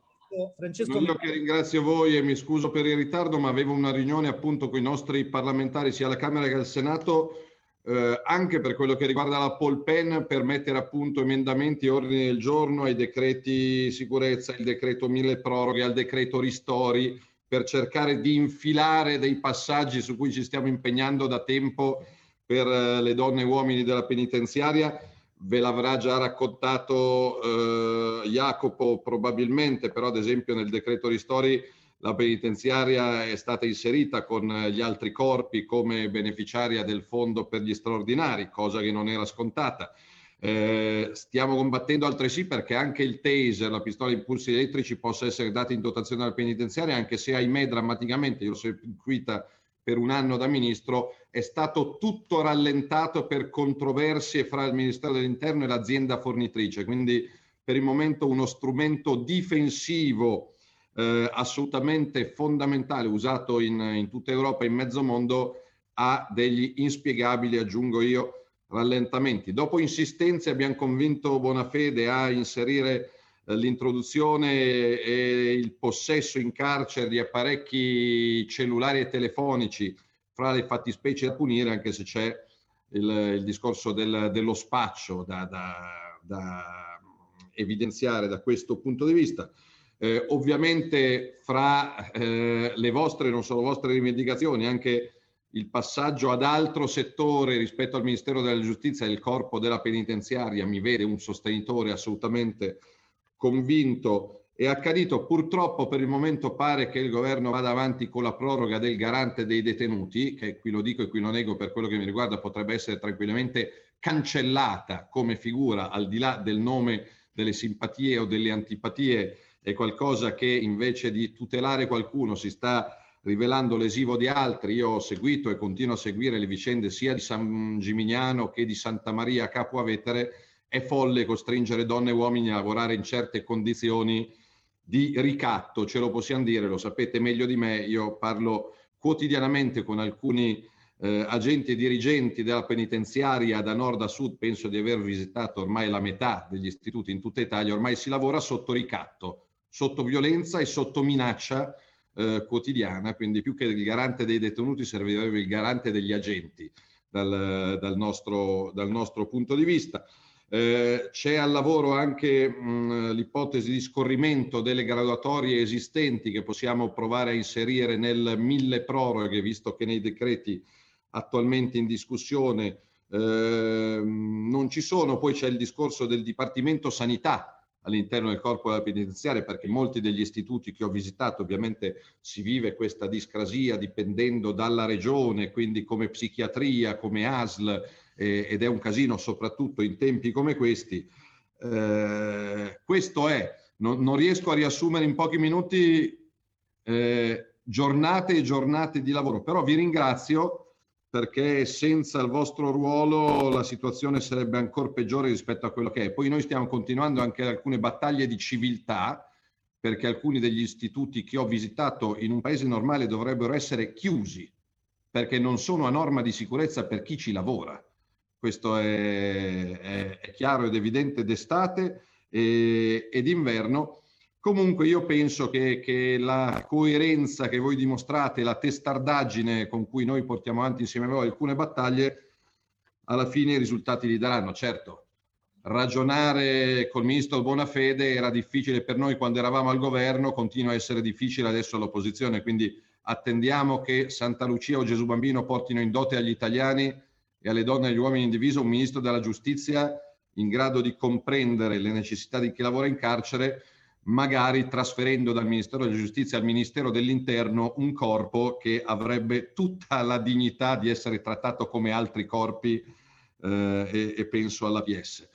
Francesco Sono io che ringrazio voi e mi scuso per il ritardo, ma avevo una riunione appunto con i nostri parlamentari sia alla Camera che al Senato, eh, anche per quello che riguarda la Polpen, per mettere appunto emendamenti e ordini del giorno ai decreti sicurezza, il decreto mille proroghe, al decreto ristori, per cercare di infilare dei passaggi su cui ci stiamo impegnando da tempo per eh, le donne e uomini della penitenziaria. Ve l'avrà già raccontato eh, Jacopo probabilmente, però ad esempio nel decreto ristori la penitenziaria è stata inserita con gli altri corpi come beneficiaria del fondo per gli straordinari, cosa che non era scontata. Eh, stiamo combattendo altresì perché anche il taser, la pistola a impulsi elettrici, possa essere data in dotazione alla penitenziaria, anche se ahimè drammaticamente, io l'ho seguita per un anno da ministro, è stato tutto rallentato per controversie fra il Ministero dell'Interno e l'azienda fornitrice. Quindi per il momento uno strumento difensivo eh, assolutamente fondamentale, usato in, in tutta Europa e in mezzo mondo, ha degli inspiegabili, aggiungo io, rallentamenti. Dopo insistenze abbiamo convinto Bonafede a inserire eh, l'introduzione e il possesso in carcere di apparecchi cellulari e telefonici fra le fattispecie da punire, anche se c'è il, il discorso del- dello spaccio da, da- da evidenziare da questo punto di vista. Eh, ovviamente fra eh, le vostre, non solo vostre rivendicazioni, anche il passaggio ad altro settore rispetto al Ministero della Giustizia e il corpo della penitenziaria mi vede un sostenitore assolutamente convinto e accadito. Purtroppo per il momento pare che il governo vada avanti con la proroga del garante dei detenuti, che qui lo dico e qui lo nego per quello che mi riguarda, potrebbe essere tranquillamente cancellata come figura al di là del nome delle simpatie o delle antipatie, è qualcosa che invece di tutelare qualcuno si sta rivelando lesivo di altri. Io ho seguito e continuo a seguire le vicende sia di San Gimignano che di Santa Maria Capua Vetere. È folle costringere donne e uomini a lavorare in certe condizioni di ricatto, ce lo possiamo dire, lo sapete meglio di me. Io parlo quotidianamente con alcuni eh, agenti e dirigenti della penitenziaria da nord a sud, penso di aver visitato ormai la metà degli istituti in tutta Italia, ormai si lavora sotto ricatto, sotto violenza e sotto minaccia eh, quotidiana, quindi più che il garante dei detenuti servirebbe il garante degli agenti dal, dal nostro, dal nostro punto di vista. Eh, c'è al lavoro anche mh, l'ipotesi di scorrimento delle graduatorie esistenti che possiamo provare a inserire nel mille proroghe, visto che nei decreti attualmente in discussione eh, non ci sono. Poi c'è il discorso del Dipartimento Sanità all'interno del corpo della penitenziaria, perché molti degli istituti che ho visitato ovviamente si vive questa discrasia dipendendo dalla regione, quindi come psichiatria, come ASL, eh, ed è un casino soprattutto in tempi come questi. Eh, questo è, non, non riesco a riassumere in pochi minuti eh, giornate e giornate di lavoro. Però vi ringrazio perché senza il vostro ruolo la situazione sarebbe ancora peggiore rispetto a quello che è. Poi noi stiamo continuando anche alcune battaglie di civiltà, perché alcuni degli istituti che ho visitato in un paese normale dovrebbero essere chiusi, perché non sono a norma di sicurezza per chi ci lavora. Questo è, è- è chiaro ed evidente d'estate e, ed inverno. Comunque io penso che, che la coerenza che voi dimostrate, la testardaggine con cui noi portiamo avanti insieme a voi alcune battaglie, alla fine i risultati li daranno. Certo, ragionare col ministro Bonafede era difficile per noi quando eravamo al governo, continua a essere difficile adesso all'opposizione, quindi attendiamo che Santa Lucia o Gesù Bambino portino in dote agli italiani e alle donne e agli uomini in diviso un ministro della giustizia in grado di comprendere le necessità di chi lavora in carcere, magari trasferendo dal Ministero della Giustizia al Ministero dell'Interno un corpo che avrebbe tutta la dignità di essere trattato come altri corpi eh, e, e penso alla PS.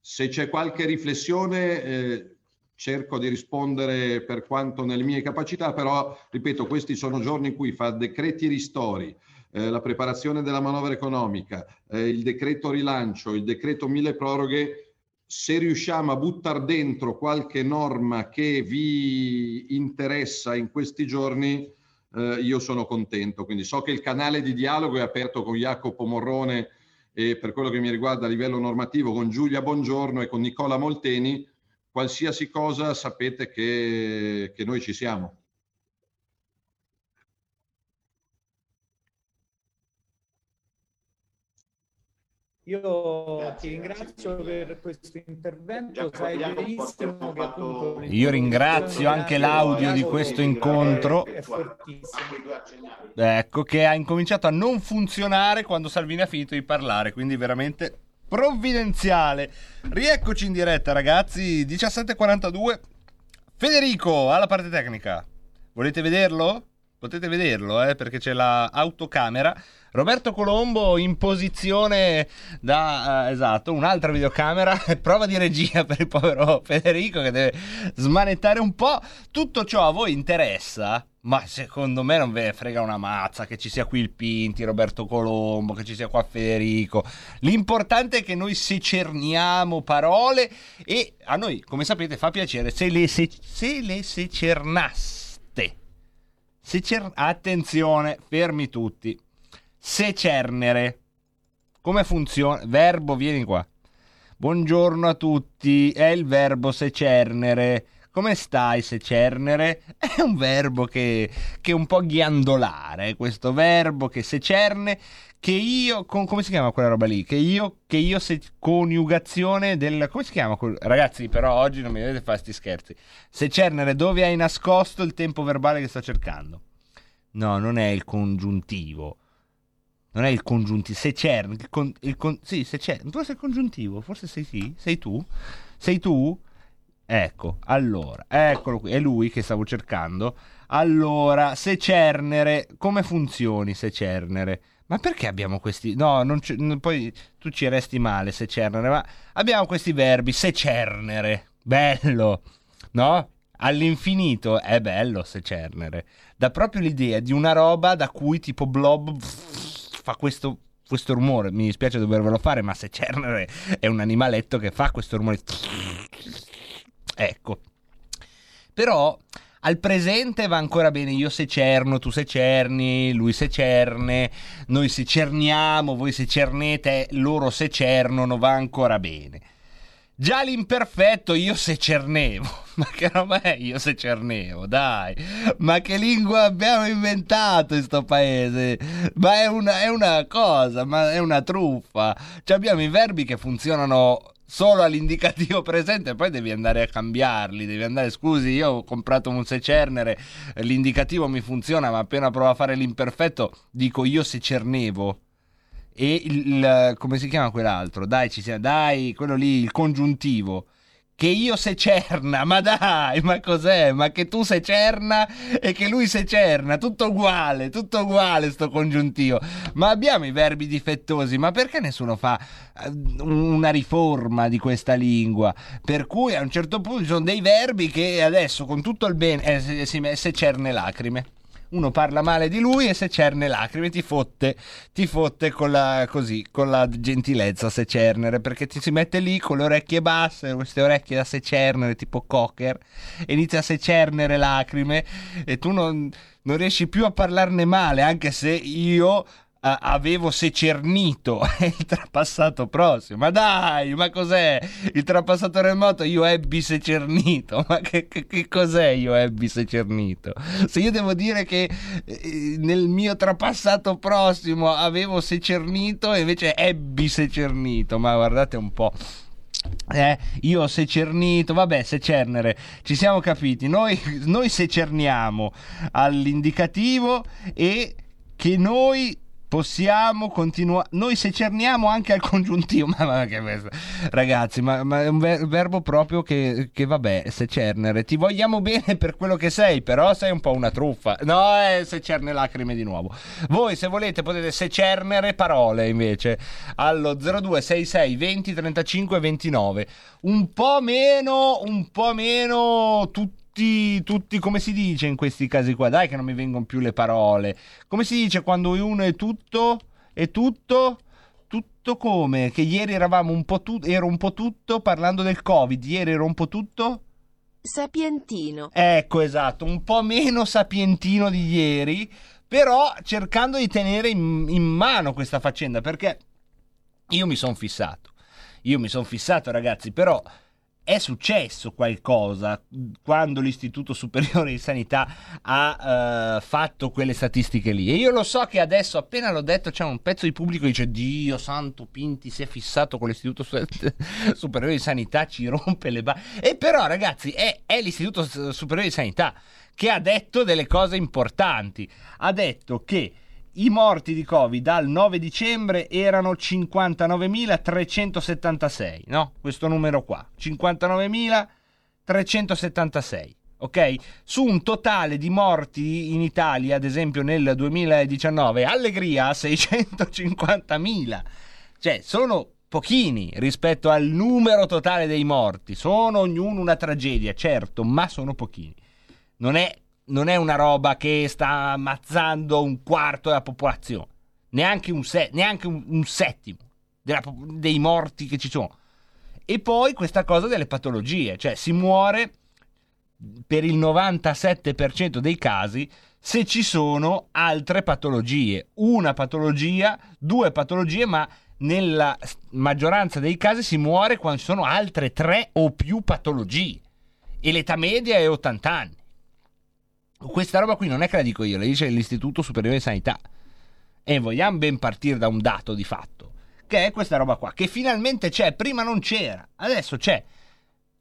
Se c'è qualche riflessione, eh, cerco di rispondere per quanto nelle mie capacità, però ripeto, questi sono giorni in cui fa decreti ristori, eh, la preparazione della manovra economica, eh, il decreto rilancio, il decreto mille proroghe, se riusciamo a buttare dentro qualche norma che vi interessa in questi giorni, eh, io sono contento. Quindi so che il canale di dialogo è aperto con Jacopo Morrone e per quello che mi riguarda a livello normativo con Giulia Bongiorno e con Nicola Molteni. Qualsiasi cosa sapete che, che noi ci siamo. Io ti ringrazio per questo intervento, sai benissimo che appunto... Io ringrazio anche l'audio di questo incontro. È fortissimo. Ecco, che ha incominciato a non funzionare quando Salvini ha finito di parlare, quindi veramente provvidenziale. Rieccoci in diretta, ragazzi, 17.42. Federico, alla parte tecnica. Volete vederlo? Potete vederlo, eh, perché c'è la autocamera. Roberto Colombo in posizione da, eh, esatto, un'altra videocamera, prova di regia per il povero Federico che deve smanettare un po'. Tutto ciò a voi interessa? Ma secondo me non ve ne frega una mazza che ci sia qui il Pinti, Roberto Colombo, che ci sia qua Federico. L'importante è che noi secerniamo parole e a noi, come sapete, fa piacere se le, se, se le secernaste. Secer- Attenzione, fermi tutti. Secernere. Come funziona? Verbo, vieni qua. Buongiorno a tutti. È il verbo secernere. Come stai, secernere? È un verbo che, che è un po' ghiandolare. Questo verbo che secerne. Che io. con- come si chiama quella roba lì? Che io. Che io se, coniugazione del. Come si chiama? quel- Ragazzi, però oggi non mi dovete fare sti scherzi. Secernere, dove hai nascosto il tempo verbale che sto cercando? No, non è il congiuntivo. Non è il congiuntivo, se c'è il, con, il con- sì, se c'è, forse è il congiuntivo, forse sei sì, sei tu? Sei tu? Ecco, allora, eccolo qui, è lui che stavo cercando. Allora, secernere, come funzioni secernere? Ma perché abbiamo questi... No, n- poi tu ci resti male secernere, ma abbiamo questi verbi, secernere, bello, no? All'infinito è bello secernere. Dà proprio l'idea di una roba da cui tipo blob fa questo, questo rumore. Mi dispiace dovervelo fare, ma secernere è un animaletto che fa questo rumore. Ecco. Però al presente va ancora bene. Io secerno, tu secerni, lui secerne, noi secerniamo, voi secernete, loro secernono, va ancora bene. Già l'imperfetto io secernevo. Ma che roba è io secernevo? Dai, ma che lingua abbiamo inventato in sto paese? Ma è una, è una cosa, ma è una truffa. Cioè abbiamo i verbi che funzionano solo all'indicativo presente, poi devi andare a cambiarli, devi andare, scusi, io ho comprato un secernere, l'indicativo mi funziona, ma appena provo a fare l'imperfetto dico io secernevo. E il, il- come si chiama quell'altro? Dai, ci siamo, dai, quello lì, il congiuntivo. Che io secerna, ma dai, ma cos'è? Ma che tu secerna e che lui secerna, tutto uguale, tutto uguale sto congiuntivo. Ma abbiamo i verbi difettosi, ma perché nessuno fa eh, una riforma di questa lingua? Per cui a un certo punto ci sono dei verbi che adesso con tutto il bene, eh, se- si- secerne lacrime. Uno parla male di lui e Secerne lacrime ti fotte, ti fotte con la, così, con la gentilezza Secernere, perché ti si mette lì con le orecchie basse, queste orecchie da Secernere tipo cocker, e inizia a secernere lacrime e tu non, non riesci più a parlarne male, anche se io a- avevo secernito il trapassato prossimo. Ma dai, ma cos'è? Il trapassato remoto io ebbi secernito. Ma che, che- che cos'è io ebbi secernito? Se io devo dire che eh, nel mio trapassato prossimo avevo secernito e invece ebbi secernito, ma guardate un po'. Eh, io secernito, vabbè, secernere, ci siamo capiti. Noi, noi secerniamo all'indicativo e che noi possiamo continuare. Noi secerniamo anche al congiuntivo. Ma, che questo? Ragazzi, ma, ma è un ver- verbo proprio che, che vabbè, secernere. Ti vogliamo bene per quello che sei, però sei un po' una truffa. No, è secerne lacrime di nuovo. Voi, se volete, potete secernere parole invece allo 0266 20 35 29. Un po' meno, un po' meno tutti, tutti, come si dice in questi casi qua? Dai che non mi vengono più le parole. Come si dice quando uno è tutto? È tutto? Tutto come? Che ieri eravamo un po' tutto, ero un po' tutto parlando del Covid, ieri ero un po' tutto? Sapientino. Ecco, esatto, un po' meno sapientino di ieri, però cercando di tenere in, in mano questa faccenda, perché io mi sono fissato. Io mi sono fissato, ragazzi, però è successo qualcosa quando l'Istituto Superiore di Sanità ha eh, fatto quelle statistiche lì. E io lo so che adesso, appena l'ho detto, c'è un pezzo di pubblico che dice: Dio santo, Pinti si è fissato con l'Istituto Su- Superiore di Sanità, ci rompe le balle. E però, ragazzi, è, è l'Istituto Superiore di Sanità che ha detto delle cose importanti. Ha detto che i morti di Covid dal 9 dicembre erano 59.376, no? Questo numero qua, 59.376, ok? Su un totale di morti in Italia, ad esempio nel 2019, allegria 650.000. Cioè, sono pochini rispetto al numero totale dei morti. Sono ognuno una tragedia, certo, ma sono pochini. Non è non è una roba che sta ammazzando un quarto della popolazione, neanche un, se- neanche un, un settimo della dei morti che ci sono. E poi questa cosa delle patologie, cioè si muore per il 97% dei casi se ci sono altre patologie, una patologia, due patologie, ma nella maggioranza dei casi si muore quando ci sono altre tre o più patologie. E l'età media è 80 anni. Questa roba qui non è che la dico io, la dice l'Istituto Superiore di Sanità. E vogliamo ben partire da un dato di fatto, che è questa roba qua, che finalmente c'è, prima non c'era, adesso c'è.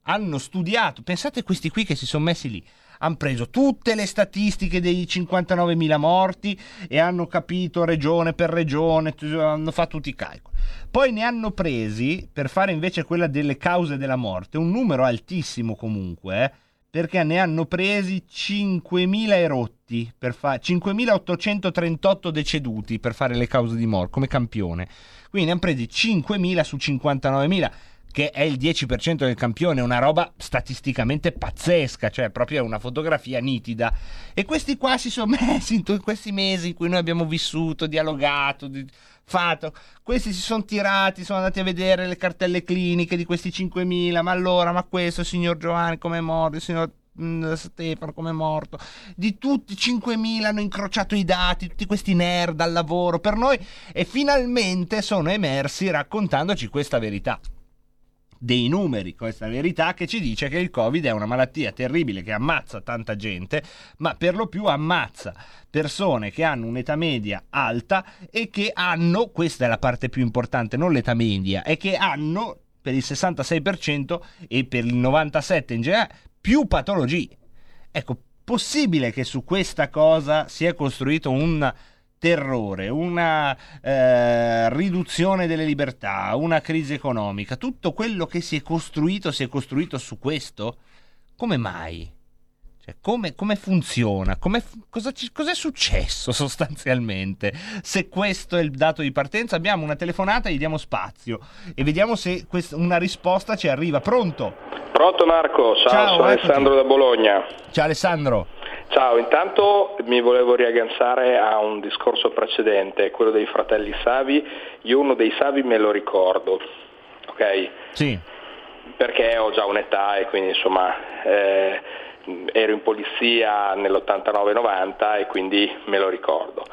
Hanno studiato, pensate questi qui che si sono messi lì, hanno preso tutte le statistiche dei 59.000 morti e hanno capito regione per regione, hanno fatto tutti i calcoli. Poi ne hanno presi, per fare invece quella delle cause della morte, un numero altissimo comunque, eh, perché ne hanno presi 5.000 erotti, fa- 5.838 deceduti per fare le cause di morte come campione. Quindi ne hanno presi 5.000 su 59.000, che è il 10% del campione, una roba statisticamente pazzesca, cioè proprio una fotografia nitida. E questi qua si sono messi in questi mesi in cui noi abbiamo vissuto, dialogato, di- fatto. Questi si sono tirati, sono andati a vedere le cartelle cliniche di questi 5.000, ma allora, ma questo, signor Giovanni come è morto, il signor mm, Stefano come è morto, di tutti 5.000 hanno incrociato i dati, tutti questi nerd al lavoro per noi e finalmente sono emersi raccontandoci questa verità dei numeri, questa verità che ci dice che il Covid è una malattia terribile che ammazza tanta gente, ma per lo più ammazza persone che hanno un'età media alta e che hanno, questa è la parte più importante, non l'età media, è che hanno per il 66% e per il 97% in generale più patologie. Ecco, possibile che su questa cosa sia costruito un terrore, una eh, riduzione delle libertà, una crisi economica, tutto quello che si è costruito si è costruito su questo? Come mai? Cioè, come, come funziona? Come, cosa ci- cos'è successo sostanzialmente? Se questo è il dato di partenza, abbiamo una telefonata, gli diamo spazio e vediamo se quest- una risposta ci arriva. Pronto? Pronto Marco, ciao, Ciao, sono. Alessandro da Bologna. Ciao Alessandro. Ciao, intanto mi volevo riagganciare a un discorso precedente, quello dei fratelli Savi. Io uno dei Savi me lo ricordo, ok? Sì. Perché ho già un'età e quindi insomma eh, ero in polizia nell'89-90 e quindi me lo ricordo.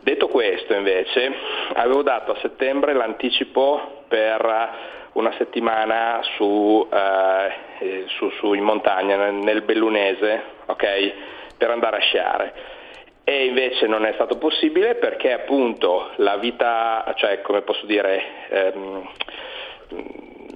Detto questo invece, avevo dato a settembre l'anticipo per una settimana su, eh, su- su in montagna, nel- nel Bellunese, ok? Per andare a sciare. E invece non è stato possibile perché appunto la vita, cioè come posso dire, ehm,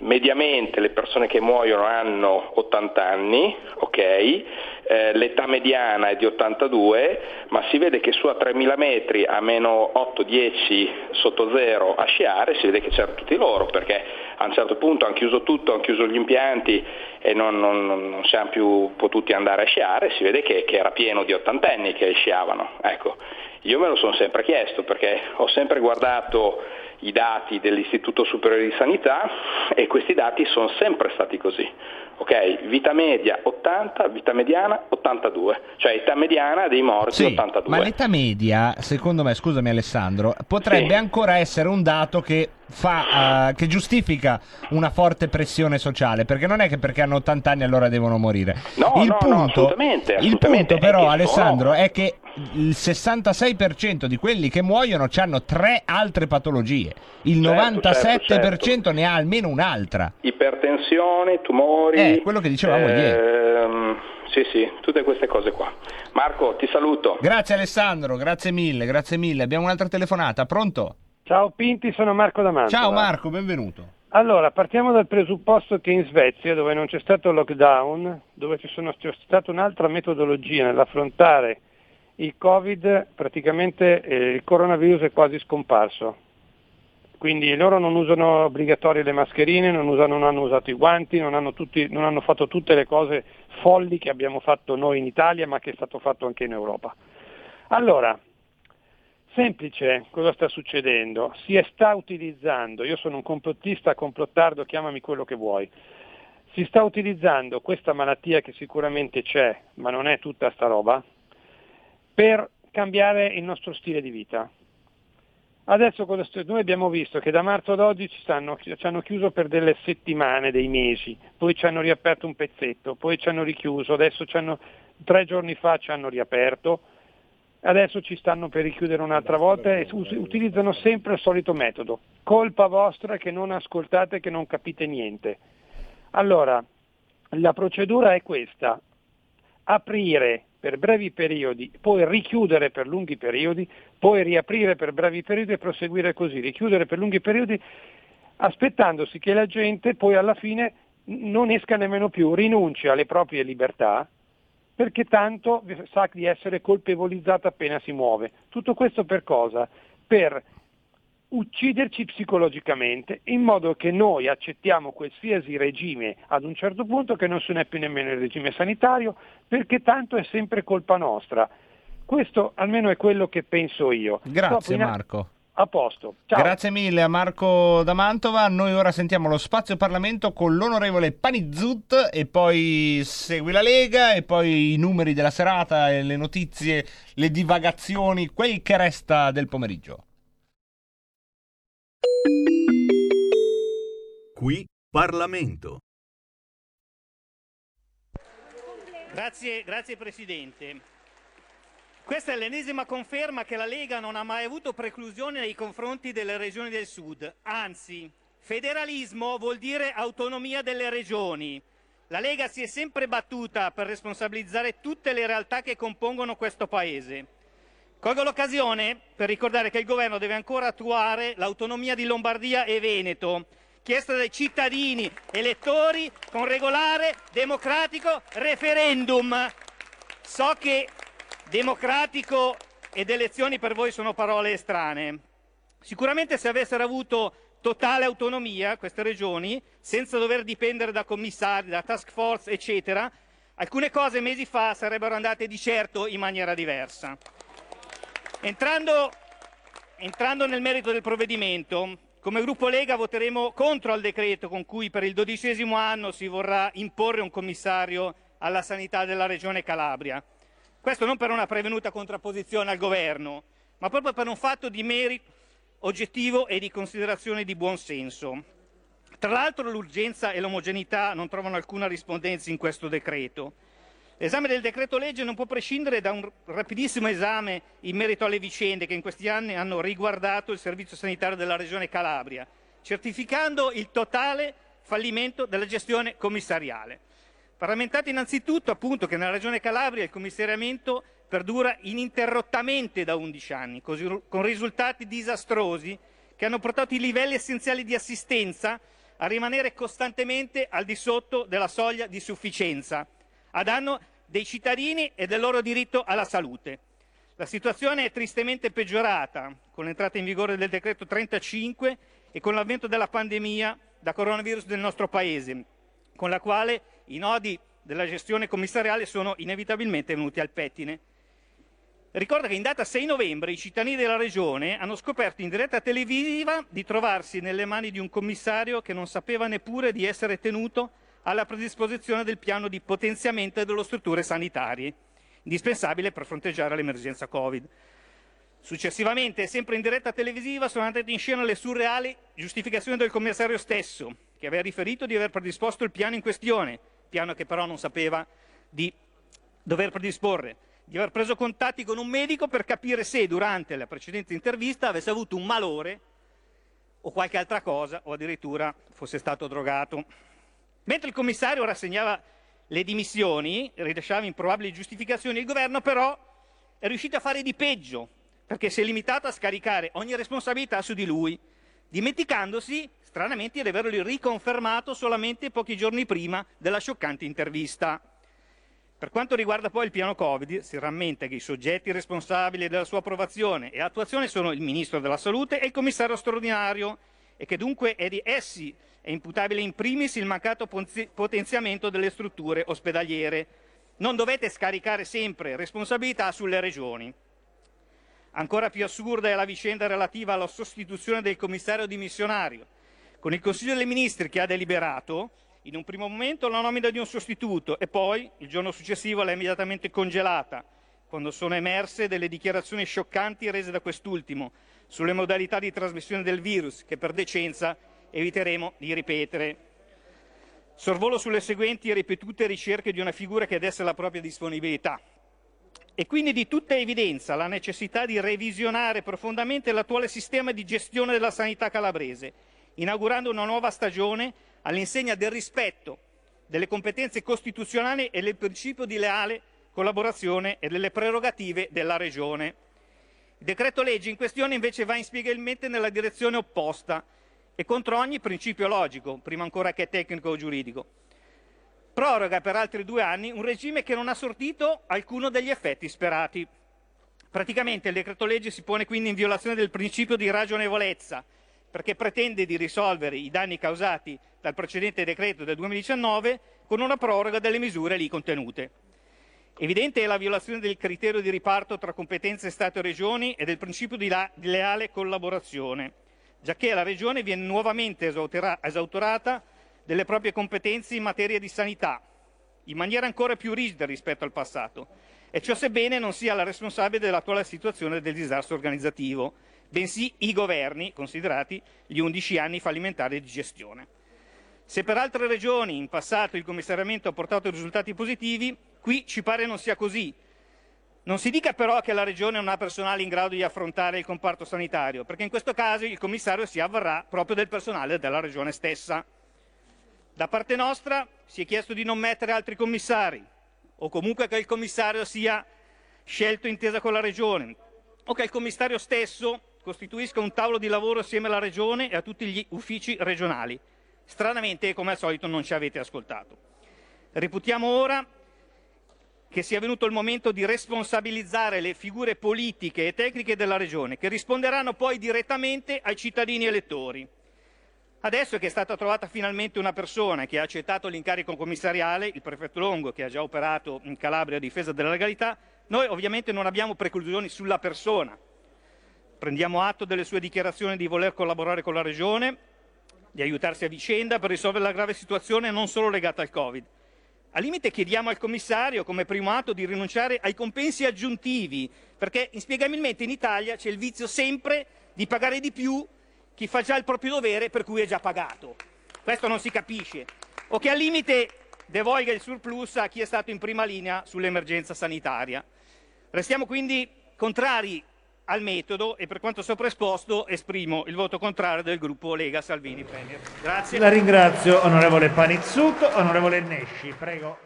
mediamente le persone che muoiono hanno 80 anni, ok? Eh, l'età mediana è di 82, ma si vede che su a 3000 metri a meno 8-10 sotto zero a sciare si vede che c'erano tutti loro perché a un certo punto hanno chiuso tutto, hanno chiuso gli impianti e non, non- non- siamo più potuti andare a sciare, si vede che, che era pieno di ottantenni che sciavano. Ecco, io me lo sono sempre chiesto perché ho sempre guardato i dati dell'Istituto Superiore di Sanità e questi dati sono sempre stati così. Ok, vita media 80, vita mediana 82, cioè età mediana dei morti Sì, 82. ma l'età media, secondo me, scusami Alessandro, potrebbe Sì. ancora essere un dato che fa eh, che giustifica una forte pressione sociale, perché non è che perché hanno 80 anni allora devono morire. No, il no, no, punto, assolutamente, il assolutamente, punto è però che Alessandro sono- è che il 66% di quelli che muoiono hanno tre altre patologie. Il Certo, 97% ne ha almeno un'altra. Ipertensione, tumori. Eh, quello che dicevamo ehm, Sì, sì, tutte queste cose qua. Marco, ti saluto. Grazie Alessandro, grazie mille, grazie mille. Abbiamo un'altra telefonata, pronto? Ciao Pinti, sono Marco D'Amantova. Ciao Marco, benvenuto. Allora, partiamo dal presupposto che in Svezia, dove non c'è stato lockdown, dove ci sono- c'è stata un'altra metodologia nell'affrontare il Covid, praticamente eh, il coronavirus è quasi scomparso. Quindi loro non usano obbligatorie le mascherine, non, usano- non hanno usato i guanti, non hanno, tutti- non hanno fatto tutte le cose folli che abbiamo fatto noi in Italia, ma che è stato fatto anche in Europa. Allora, Semplice, cosa sta succedendo? Si sta utilizzando, io sono un complottista, complottardo, chiamami quello che vuoi, si sta utilizzando questa malattia che sicuramente c'è, ma non è tutta sta roba, per cambiare il nostro stile di vita. Adesso noi abbiamo visto che da marzo ad oggi ci, stanno- ci hanno chiuso per delle settimane, dei mesi, poi ci hanno riaperto un pezzetto, poi ci hanno richiuso, adesso hanno- tre giorni fa ci hanno riaperto, adesso ci stanno per richiudere un'altra volta e utilizzano sempre il solito metodo. Colpa vostra che non ascoltate, che non capite niente. Allora, la procedura è questa, aprire per brevi periodi, poi richiudere per lunghi periodi, poi riaprire per brevi periodi e proseguire così, richiudere per lunghi periodi, aspettandosi che la gente poi alla fine non esca nemmeno più, rinunci alle proprie libertà, perché tanto sa di essere colpevolizzata appena si muove. Tutto questo per cosa? Per ucciderci psicologicamente in modo che noi accettiamo qualsiasi regime ad un certo punto che non se n'è più nemmeno il regime sanitario perché tanto è sempre colpa nostra. Questo almeno è quello che penso io. Grazie Marco. A posto. Ciao. Grazie mille a Marco da Mantova. Noi ora sentiamo lo spazio Parlamento con l'onorevole Panizzut e poi segui la Lega e poi i numeri della serata e le notizie, le divagazioni, quel che resta del pomeriggio. Qui Parlamento. Grazie, grazie Presidente. Questa è l'ennesima conferma che la Lega non ha mai avuto preclusione nei confronti delle regioni del Sud. Anzi, federalismo vuol dire autonomia delle regioni. La Lega si è sempre battuta per responsabilizzare tutte le realtà che compongono questo Paese. Colgo l'occasione per ricordare che il governo deve ancora attuare l'autonomia di Lombardia e Veneto, chiesta dai cittadini elettori con regolare, democratico referendum. So che democratico ed elezioni per voi sono parole estranee. Sicuramente se avessero avuto totale autonomia queste regioni, senza dover dipendere da commissari, da task force, eccetera, alcune cose mesi fa sarebbero andate di certo in maniera diversa. Entrando, entrando nel merito del provvedimento, come gruppo Lega voteremo contro il decreto con cui per il dodicesimo anno si vorrà imporre un commissario alla sanità della Regione Calabria. Questo non per una prevenuta contrapposizione al governo, ma proprio per un fatto di merito oggettivo e di considerazione di buon senso. Tra l'altro l'urgenza e l'omogeneità non trovano alcuna rispondenza in questo decreto. L'esame del decreto legge non può prescindere da un rapidissimo esame in merito alle vicende che in questi anni hanno riguardato il servizio sanitario della Regione Calabria, certificando il totale fallimento della gestione commissariale. Parlamentato innanzitutto appunto che nella Regione Calabria il commissariamento perdura ininterrottamente da 11 anni, con risultati disastrosi che hanno portato i livelli essenziali di assistenza a rimanere costantemente al di sotto della soglia di sufficienza, a danno dei cittadini e del loro diritto alla salute. La situazione è tristemente peggiorata con l'entrata in vigore del decreto 35 e con l'avvento della pandemia da coronavirus nel nostro Paese, con la quale i nodi della gestione commissariale sono inevitabilmente venuti al pettine. Ricorda che in data 6 novembre i cittadini della Regione hanno scoperto in diretta televisiva di trovarsi nelle mani di un commissario che non sapeva neppure di essere tenuto alla predisposizione del piano di potenziamento delle strutture sanitarie, indispensabile per fronteggiare l'emergenza Covid. Successivamente, sempre in diretta televisiva, sono andate in scena le surreali giustificazioni del commissario stesso, che aveva riferito di aver predisposto il piano in questione, piano che però non sapeva di dover predisporre, di aver preso contatti con un medico per capire se durante la precedente intervista avesse avuto un malore o qualche altra cosa o addirittura fosse stato drogato. Mentre il commissario rassegnava le dimissioni, rilasciava improbabili giustificazioni, il governo però è riuscito a fare di peggio, perché si è limitato a scaricare ogni responsabilità su di lui, dimenticandosi stranamente di averlo riconfermato solamente pochi giorni prima della scioccante intervista. Per quanto riguarda poi il piano Covid, si rammenta che i soggetti responsabili della sua approvazione e attuazione sono il Ministro della Salute e il Commissario straordinario e che dunque è di essi è imputabile in primis il mancato potenziamento delle strutture ospedaliere. Non dovete scaricare sempre responsabilità sulle regioni. Ancora più assurda è la vicenda relativa alla sostituzione del commissario dimissionario, con il Consiglio dei Ministri che ha deliberato in un primo momento la nomina di un sostituto e poi, il giorno successivo, l'ha immediatamente congelata, quando sono emerse delle dichiarazioni scioccanti rese da quest'ultimo sulle modalità di trasmissione del virus, che per decenza eviteremo di ripetere. Sorvolo sulle seguenti e ripetute ricerche di una figura che desse la propria disponibilità. È quindi di tutta evidenza la necessità di revisionare profondamente l'attuale sistema di gestione della sanità calabrese, inaugurando una nuova stagione all'insegna del rispetto delle competenze costituzionali e del principio di leale collaborazione e delle prerogative della Regione. Il decreto legge in questione invece va inspiegabilmente nella direzione opposta e contro ogni principio logico, prima ancora che tecnico o giuridico. Proroga per altri due anni un regime che non ha sortito alcuno degli effetti sperati. Praticamente il decreto legge si pone quindi in violazione del principio di ragionevolezza, perché pretende di risolvere i danni causati dal precedente decreto del 2019 con una proroga delle misure lì contenute. Evidente è la violazione del criterio di riparto tra competenze Stato e Regioni e del principio di, la- di leale collaborazione, giacché la Regione viene nuovamente esautorata delle proprie competenze in materia di sanità, in maniera ancora più rigida rispetto al passato, e ciò sebbene non sia la responsabile dell'attuale situazione del disastro organizzativo, bensì i governi, considerati gli 11 anni fallimentari di gestione. Se per altre regioni in passato il commissariamento ha portato risultati positivi, qui ci pare non sia così. Non si dica però che la regione non ha personale in grado di affrontare il comparto sanitario, perché in questo caso il commissario si avvarrà proprio del personale della regione stessa. Da parte nostra si è chiesto di non mettere altri commissari, o comunque che il commissario sia scelto intesa con la regione, o che il commissario stesso costituisca un tavolo di lavoro assieme alla regione e a tutti gli uffici regionali. Stranamente, come al solito, non ci avete ascoltato. Reputiamo ora che sia venuto il momento di responsabilizzare le figure politiche e tecniche della Regione, che risponderanno poi direttamente ai cittadini elettori. Adesso che è stata trovata finalmente una persona che ha accettato l'incarico commissariale, il prefetto Longo, che ha già operato in Calabria a difesa della legalità, noi ovviamente non abbiamo preclusioni sulla persona. Prendiamo atto delle sue dichiarazioni di voler collaborare con la Regione, di aiutarsi a vicenda per risolvere la grave situazione non solo legata al Covid. Al limite chiediamo al commissario, come primo atto, di rinunciare ai compensi aggiuntivi, perché inspiegabilmente in Italia c'è il vizio sempre di pagare di più chi fa già il proprio dovere per cui è già pagato. Questo non si capisce. O che al limite devolga il surplus a chi è stato in prima linea sull'emergenza sanitaria. Restiamo quindi contrari al metodo e per quanto sopra esposto esprimo il voto contrario del gruppo Lega Salvini Premier. Grazie. La ringrazio, onorevole Panizzut. Onorevole Nesci, prego.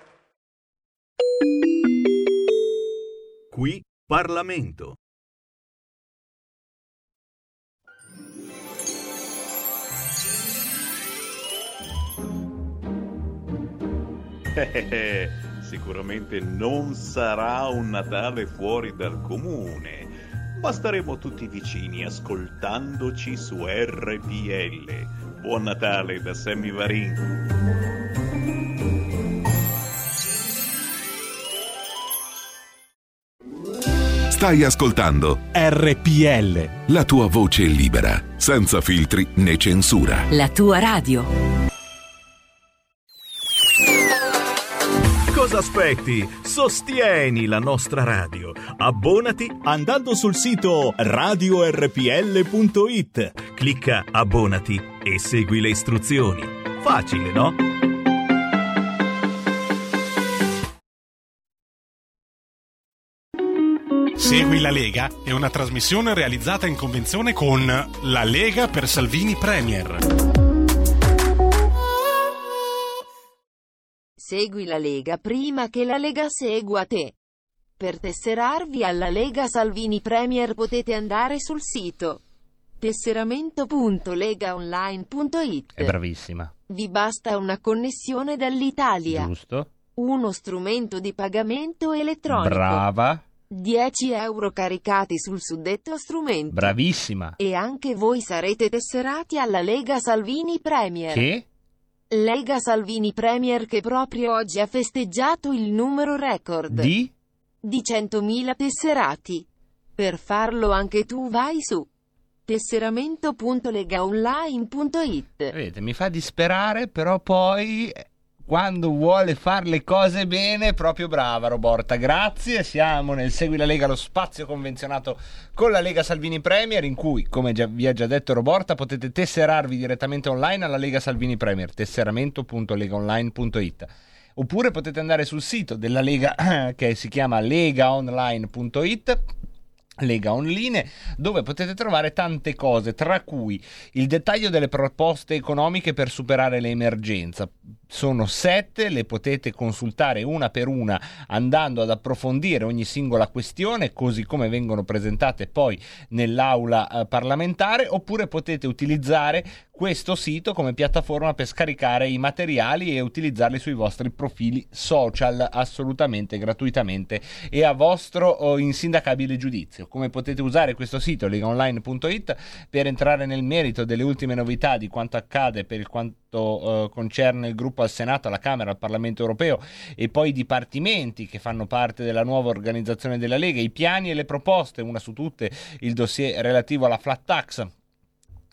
Qui Parlamento. Eh, Sicuramente non sarà un Natale fuori dal comune, ma staremo tutti vicini ascoltandoci su RPL. Buon Natale da Sammy Varin. Stai ascoltando RPL. la tua voce libera, senza filtri né censura. La tua radio. Cosa aspetti? Sostieni la nostra radio. Abbonati andando sul sito radiorpl.it. Clicca abbonati e segui le istruzioni. Facile, no? Segui la Lega è una trasmissione realizzata in convenzione con La Lega per Salvini Premier. Segui la Lega prima che la Lega segua te. Per tesserarvi alla Lega Salvini Premier potete andare sul sito tesseramento.legaonline.it. È bravissima. Vi basta una connessione dall'Italia. Giusto? Uno strumento di pagamento elettronico. Brava. 10 euro caricati sul suddetto strumento. Bravissima. E anche voi sarete tesserati alla Lega Salvini Premier. Che? Lega Salvini Premier che proprio oggi ha festeggiato il numero record Di? di 100.000 tesserati. Per farlo anche tu vai su tesseramento.legaonline.it. Vedete, mi fa disperare, però poi quando vuole fare le cose bene, proprio brava Roborta. Grazie, siamo nel Segui la Lega, lo spazio convenzionato con la Lega Salvini Premier, in cui, come già- vi ha già detto Roborta, potete tesserarvi direttamente online alla Lega Salvini Premier, tesseramento.legaonline.it. Oppure potete andare sul sito della Lega che si chiama legaonline.it Lega Online, dove potete trovare tante cose, tra cui il dettaglio delle proposte economiche per superare l'emergenza. Sono sette, le potete consultare una per una andando ad approfondire ogni singola questione, così come vengono presentate poi nell'aula eh, parlamentare, oppure potete utilizzare questo sito come piattaforma per scaricare i materiali e utilizzarli sui vostri profili social assolutamente gratuitamente e a vostro oh, insindacabile giudizio. Come potete usare questo sito legaonline.it per entrare nel merito delle ultime novità di quanto accade per il quanto eh, concerne il gruppo al Senato, alla Camera, al Parlamento europeo e poi i dipartimenti che fanno parte della nuova organizzazione della Lega, i piani e le proposte, una su tutte il dossier relativo alla flat tax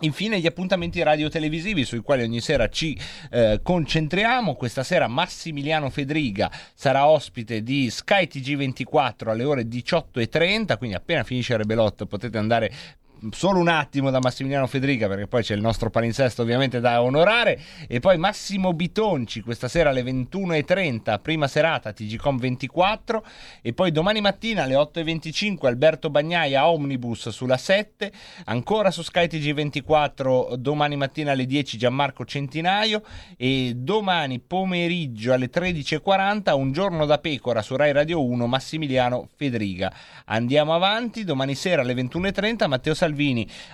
Infine gli appuntamenti radio-televisivi sui quali ogni sera ci eh, concentriamo. Questa sera Massimiliano Fedriga sarà ospite di Sky TG24 alle ore 18.30, quindi appena finisce Rebelot potete andare solo un attimo da Massimiliano Federica perché poi c'è il nostro palinsesto ovviamente da onorare. E poi Massimo Bitonci questa sera alle 21.30 prima serata TGCom 24 e poi domani mattina alle 8.25 Alberto Bagnaia Omnibus sulla 7 ancora su Sky TG24 domani mattina alle 10 Gianmarco Centinaio. E domani pomeriggio alle 13.40 un giorno da pecora su Rai Radio 1 Massimiliano Federica. Andiamo avanti domani sera alle 21.30 Matteo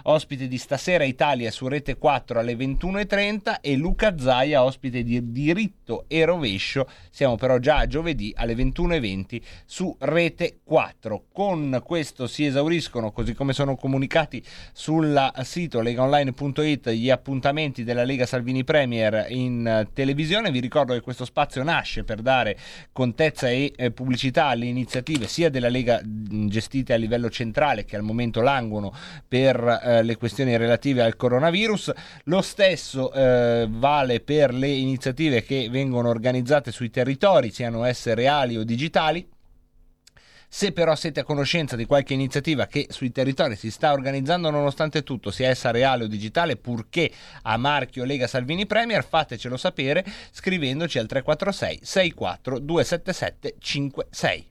ospite di Stasera Italia su Rete 4 alle 21.30 e Luca Zaia, ospite di Diritto e Rovescio, siamo però già a giovedì alle 21.20 su Rete 4. Con questo si esauriscono, così come sono comunicati sul sito legaonline.it, gli appuntamenti della Lega Salvini Premier in televisione. Vi ricordo che questo spazio nasce per dare contezza e eh, pubblicità alle iniziative sia della Lega gestite a livello centrale che al momento languono per eh, le questioni relative al coronavirus. Lo stesso eh, vale per le iniziative che vengono organizzate sui territori, siano esse reali o digitali. Se però siete a conoscenza di qualche iniziativa che sui territori si sta organizzando nonostante tutto, sia essa reale o digitale, purché a marchio Lega Salvini Premier, fatecelo sapere scrivendoci al 346 64 277 56.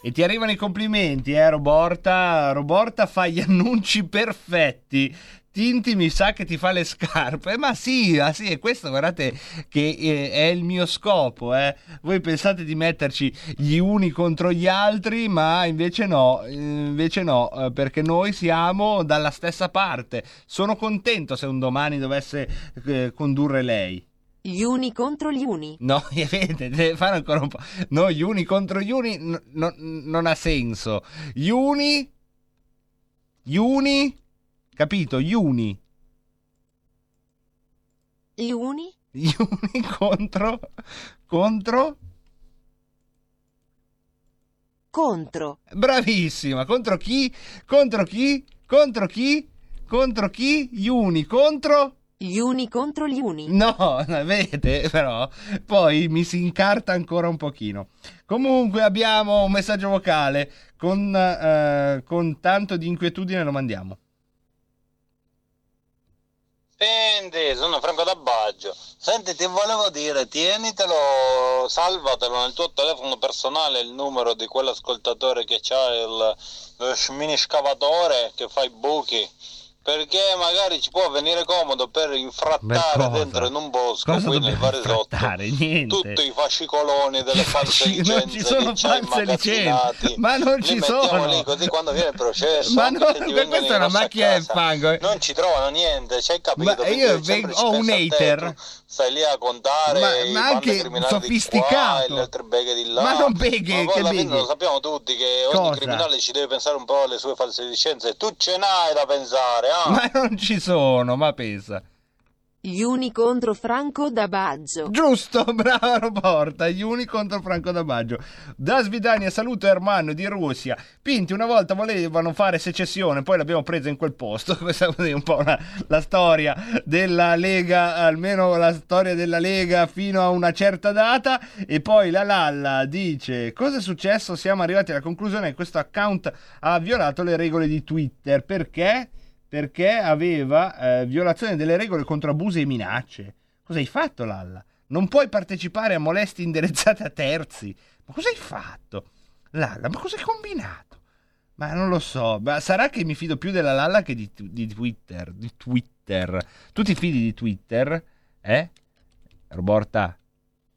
E ti arrivano i complimenti, eh, Roborta. Roborta fa gli annunci perfetti. Tinti mi sa che ti fa le scarpe. Ma sì, ma sì, e questo guardate che eh, è il mio scopo. Eh. Voi pensate di metterci gli uni contro gli altri, ma invece no, invece no, eh, perché noi siamo dalla stessa parte. Sono contento se un domani dovesse eh, condurre lei. Gli uni contro gli uni. No, vedete, deve fare ancora un po'. No, gli uni contro gli uni n- no- non ha senso. Gli uni. Gli uni. Capito? Gli uni. Gli uni? Gli uni contro. Contro. Contro. Bravissima. Contro chi? Contro chi? Contro chi? Contro chi? Gli uni contro. Gli uni contro gli uni. No, vedete, però poi mi si incarta ancora un pochino. Comunque abbiamo un messaggio vocale con, eh, con tanto di inquietudine lo mandiamo. Senti, sono Franco da Baggio. Senti, ti volevo dire, tienitelo, salvatelo nel tuo telefono personale il numero di quell'ascoltatore che ha il, il mini scavatore che fa i buchi. Perché magari ci può venire comodo per infrattare dentro in un bosco, Cosa qui nel dobbiamo Varesotto, tutti i fascicoloni delle false Non licenze ci sono false licenze, ma non ci sono. lì così quando viene il processo, Ma anche no, se ti ma vengono questa è una macchina del fango. Non ci trovano niente, c'hai capito? Ma io vengo- ho un hater. Stai lì a contare Ma- i ma anche sofisticato. qua e le altre beghe di là. Ma non beghe, Ma che beghe? lo sappiamo tutti che ogni Cosa? criminale ci deve pensare un po' alle sue false licenze. Tu ce n'hai da pensare, ah? Ma non ci sono, ma pensa. Gli uni contro Franco da Baggio. Giusto, brava Roborta, gli uni contro Franco da Baggio. Da Svidania saluto Ermanno di Russia. Pinti una volta volevano fare secessione, poi l'abbiamo presa in quel posto. Questa è un po' una- la storia della Lega, almeno la storia della Lega fino a una certa data. E poi la Lalla dice: Cosa è successo? Siamo arrivati alla conclusione che questo account ha violato le regole di Twitter. Perché? Perché aveva eh, violazione delle regole contro abusi e minacce. Cosa hai fatto, Lalla? Non puoi partecipare a molestie indirizzate a terzi. Ma cosa hai fatto? Lalla, ma cosa hai combinato? Ma non lo so, ma sarà che mi fido più della Lalla che di, di Twitter. Di Twitter. Tu ti fidi di Twitter? Eh? Roborta,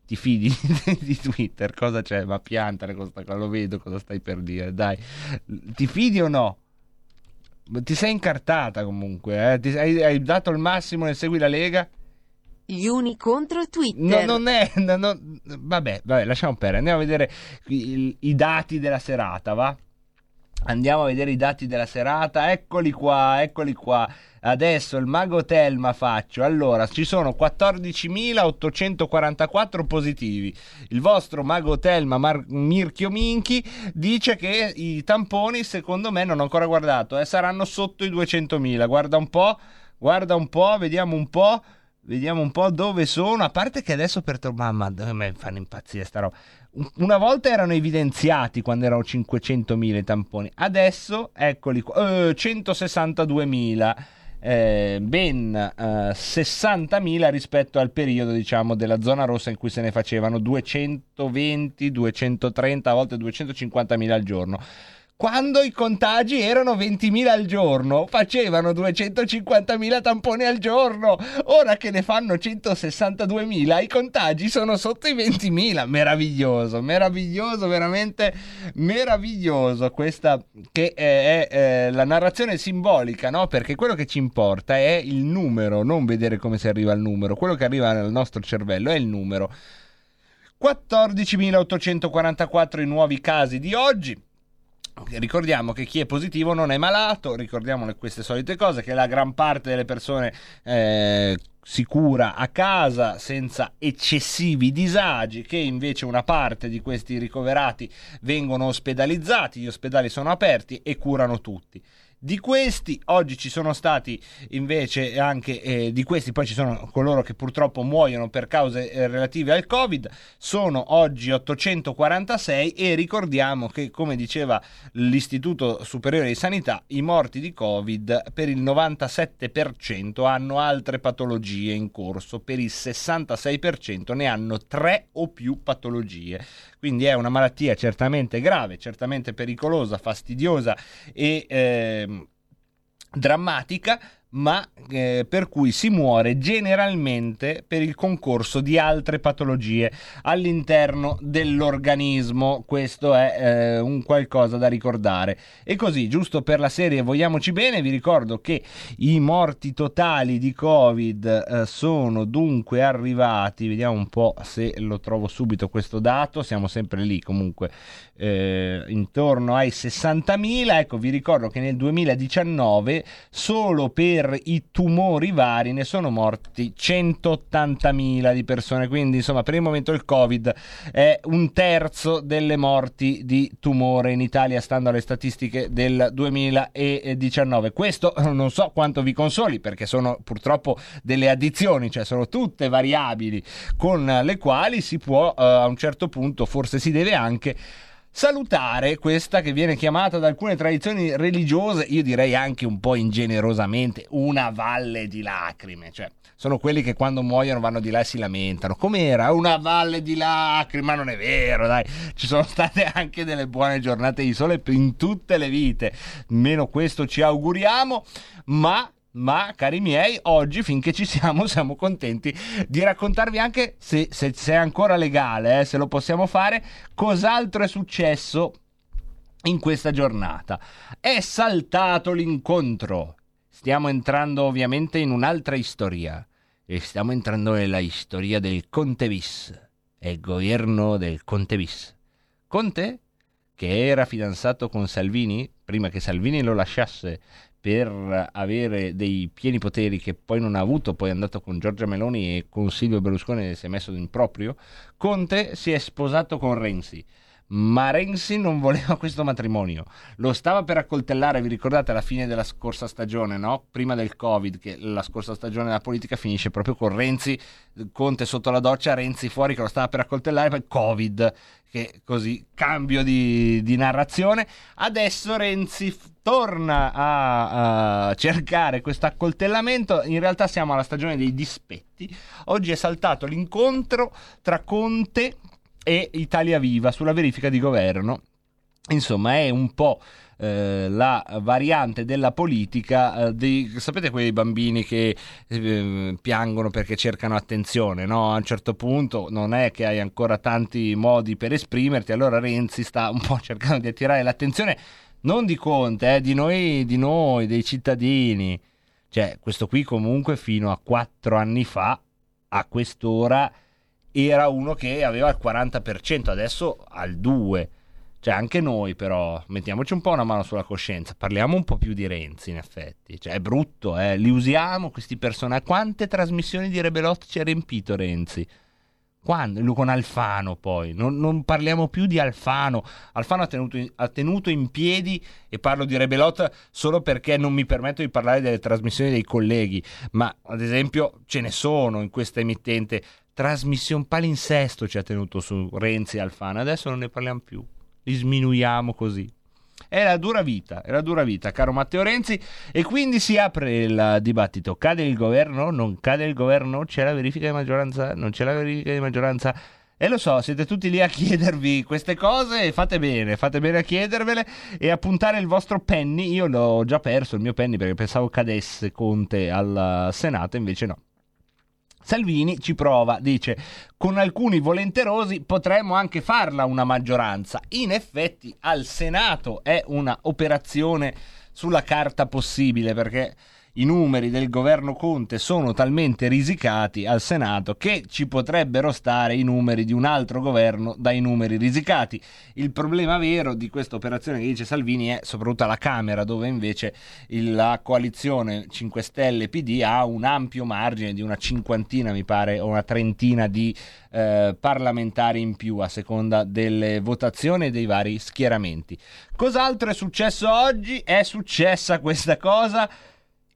ti fidi di Twitter? Cosa c'è? Ma piantare questa cosa, lo vedo cosa stai per dire, dai. Ti fidi o no? Ti sei incartata comunque, eh? Ti- hai, hai dato il massimo nel Segui la Lega? Gli uni contro No, Twitter. non è. no, no, vabbè, vabbè, lasciamo perdere. Andiamo a vedere i, i dati della serata, va? Andiamo a vedere i dati della serata. Eccoli qua, eccoli qua. Adesso il mago Telma faccio. Allora, ci sono 14.844 positivi. Il vostro mago Telma Mar- Mirchio Minchi dice che i tamponi, secondo me, non ho ancora guardato, eh, saranno sotto i 200.000. Guarda un po', guarda un po', vediamo un po'. Vediamo un po' dove sono. A parte che adesso per to- mamma, mi fanno impazzire sta roba. Un- Una volta erano evidenziati quando erano 500.000 i tamponi. Adesso, eccoli qua, eh, 162.000. eh, ben eh, 60.000 rispetto al periodo diciamo della zona rossa in cui se ne facevano 220, 230, a volte 250.000 al giorno. Quando i contagi erano 20.000 al giorno, facevano 250.000 tamponi al giorno. Ora che ne fanno 162.000, i contagi sono sotto i 20.000. Meraviglioso, meraviglioso, veramente meraviglioso. Questa che è, è, eh, la narrazione simbolica, no? Perché quello che ci importa è il numero, non vedere come si arriva al numero. Quello che arriva nel nostro cervello è il numero. 14.844 i nuovi casi di oggi. Ricordiamo che chi è positivo non è malato, ricordiamo queste solite cose, che la gran parte delle persone eh, si cura a casa senza eccessivi disagi, che invece una parte di questi ricoverati vengono ospedalizzati, gli ospedali sono aperti e curano tutti. Di questi oggi ci sono stati invece anche eh, di questi poi ci sono coloro che purtroppo muoiono per cause eh, relative al Covid, sono oggi 846 e ricordiamo che come diceva l'Istituto Superiore di Sanità i morti di Covid per il 97% hanno altre patologie in corso, per il 66% ne hanno tre o più patologie. Quindi è una malattia certamente grave, certamente pericolosa, fastidiosa e ehm, drammatica, ma eh, per cui si muore generalmente per il concorso di altre patologie all'interno dell'organismo. Questo è eh, un qualcosa da ricordare. E così, giusto per la serie Vogliamoci bene, vi ricordo che i morti totali di Covid eh, sono dunque arrivati, vediamo un po' se lo trovo subito questo dato, siamo sempre lì comunque eh, intorno ai 60.000. Ecco, vi ricordo che nel 2019 solo per i tumori vari ne sono morti 180.000 di persone, quindi insomma per il momento il Covid è un terzo delle morti di tumore in Italia stando alle statistiche del 2019. Questo non so quanto vi consoli perché sono purtroppo delle addizioni, cioè sono tutte variabili con le quali si può eh, a un certo punto, forse si deve anche salutare questa che viene chiamata da alcune tradizioni religiose, io direi anche un po' ingenerosamente, una valle di lacrime, cioè sono quelli che quando muoiono vanno di là e si lamentano. Com'era? Una valle di lacrime, ma non è vero, dai. Ci sono state anche delle buone giornate di sole in tutte le vite. Meno questo ci auguriamo, ma ma cari miei, oggi finché ci siamo siamo contenti di raccontarvi anche, se, se, se è ancora legale, eh, se lo possiamo fare, cos'altro è successo in questa giornata. È saltato l'incontro. Stiamo entrando ovviamente in un'altra storia. E stiamo entrando nella storia del Conte bis, il governo del Conte bis. Conte, che era fidanzato con Salvini, prima che Salvini lo lasciasse per avere dei pieni poteri che poi non ha avuto, poi è andato con Giorgia Meloni e con Silvio Berlusconi si è messo in proprio, Conte si è sposato con Renzi. Ma Renzi non voleva questo matrimonio, lo stava per accoltellare, vi ricordate alla fine della scorsa stagione, no? prima del Covid, che la scorsa stagione della politica finisce proprio con Renzi, Conte sotto la doccia, Renzi fuori che lo stava per accoltellare, poi Covid, che così cambio di, di narrazione. Adesso Renzi torna a, a cercare questo accoltellamento, in realtà siamo alla stagione dei dispetti, oggi è saltato l'incontro tra Conte e Italia Viva sulla verifica di governo. Insomma, è un po' eh, la variante della politica eh, sapete quei bambini che eh, piangono perché cercano attenzione, no? A un certo punto non è che hai ancora tanti modi per esprimerti, allora Renzi sta un po' cercando di attirare l'attenzione non di Conte, eh, di noi, di noi, dei cittadini. Cioè, questo qui comunque fino a quattro anni fa, a quest'ora, era uno che aveva il 40%, adesso al 2%. Cioè, anche noi però, mettiamoci un po' una mano sulla coscienza, parliamo un po' più di Renzi, in effetti. Cioè, è brutto, eh? Li usiamo questi personaggi. Quante trasmissioni di Rebelot ci ha riempito Renzi? Quando? Con Alfano poi, non, non, parliamo più di Alfano. Alfano ha tenuto, ha tenuto, in, piedi, e parlo di Rebelot solo perché non mi permetto di parlare delle trasmissioni dei colleghi, ma ad esempio ce ne sono in questa emittente. Trasmissione palinsesto ci ha tenuto su Renzi e Alfano, adesso non ne parliamo più, li sminuiamo così. È la dura vita, è la dura vita, caro Matteo Renzi, e quindi si apre il dibattito. Cade il governo? Non cade il governo? C'è la verifica di maggioranza? Non c'è la verifica di maggioranza? E lo so, siete tutti lì a chiedervi queste cose e fate bene, fate bene a chiedervele e a puntare il vostro penny. Io l'ho già perso il mio penny perché pensavo cadesse Conte al Senato, invece no. Salvini ci prova, dice, con alcuni volenterosi potremmo anche farla una maggioranza. In effetti al Senato è una operazione sulla carta possibile perché i numeri del governo Conte sono talmente risicati al Senato che ci potrebbero stare i numeri di un altro governo dai numeri risicati. Il problema vero di questa operazione che dice Salvini è soprattutto alla Camera, dove invece la coalizione 5 Stelle PD ha un ampio margine di una cinquantina, mi pare, o una trentina di eh, parlamentari in più a seconda delle votazioni e dei vari schieramenti. Cos'altro è successo oggi? È successa questa cosa.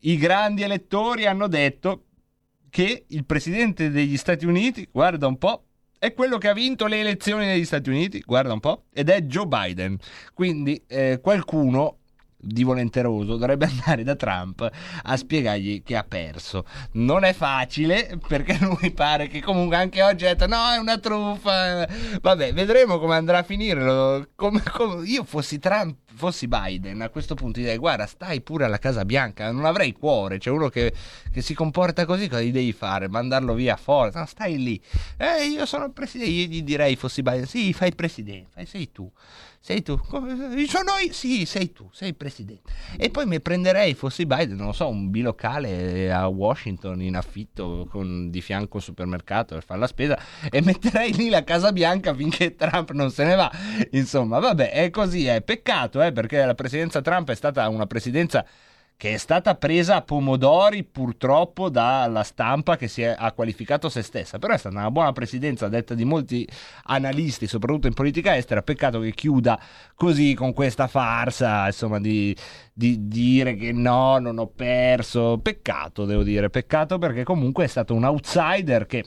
I grandi elettori hanno detto che il presidente degli Stati Uniti, guarda un po', è quello che ha vinto le elezioni negli Stati Uniti, guarda un po', ed è Joe Biden. Quindi eh, qualcuno di volenteroso dovrebbe andare da Trump a spiegargli che ha perso. Non è facile perché lui pare che comunque anche oggi ha detto no è una truffa. Vabbè, vedremo come andrà a finire. Come- come- io fossi Trump, fossi Biden a questo punto direi guarda stai pure alla Casa Bianca, non avrei cuore. C'è uno che, che si comporta così, cosa gli devi fare? Mandarlo via fuori? No, stai lì. Eh, io sono il presidente, io gli direi fossi Biden. Sì, fai il presidente, fai- sei tu. Sei tu, Come- sono io? Sì, sei tu, sei il presidente. E poi mi prenderei, fossi Biden, non lo so, un bilocale a Washington in affitto con di fianco un supermercato per fare la spesa e metterei lì la Casa Bianca finché Trump non se ne va. Insomma, vabbè, è così, è peccato, eh, perché la presidenza Trump è stata una presidenza che è stata presa a pomodori purtroppo dalla stampa che si è, ha qualificato se stessa, però è stata una buona presidenza detta di molti analisti, soprattutto in politica estera, peccato che chiuda così con questa farsa, insomma, di, di dire che no, non ho perso, peccato devo dire, peccato perché comunque è stato un outsider che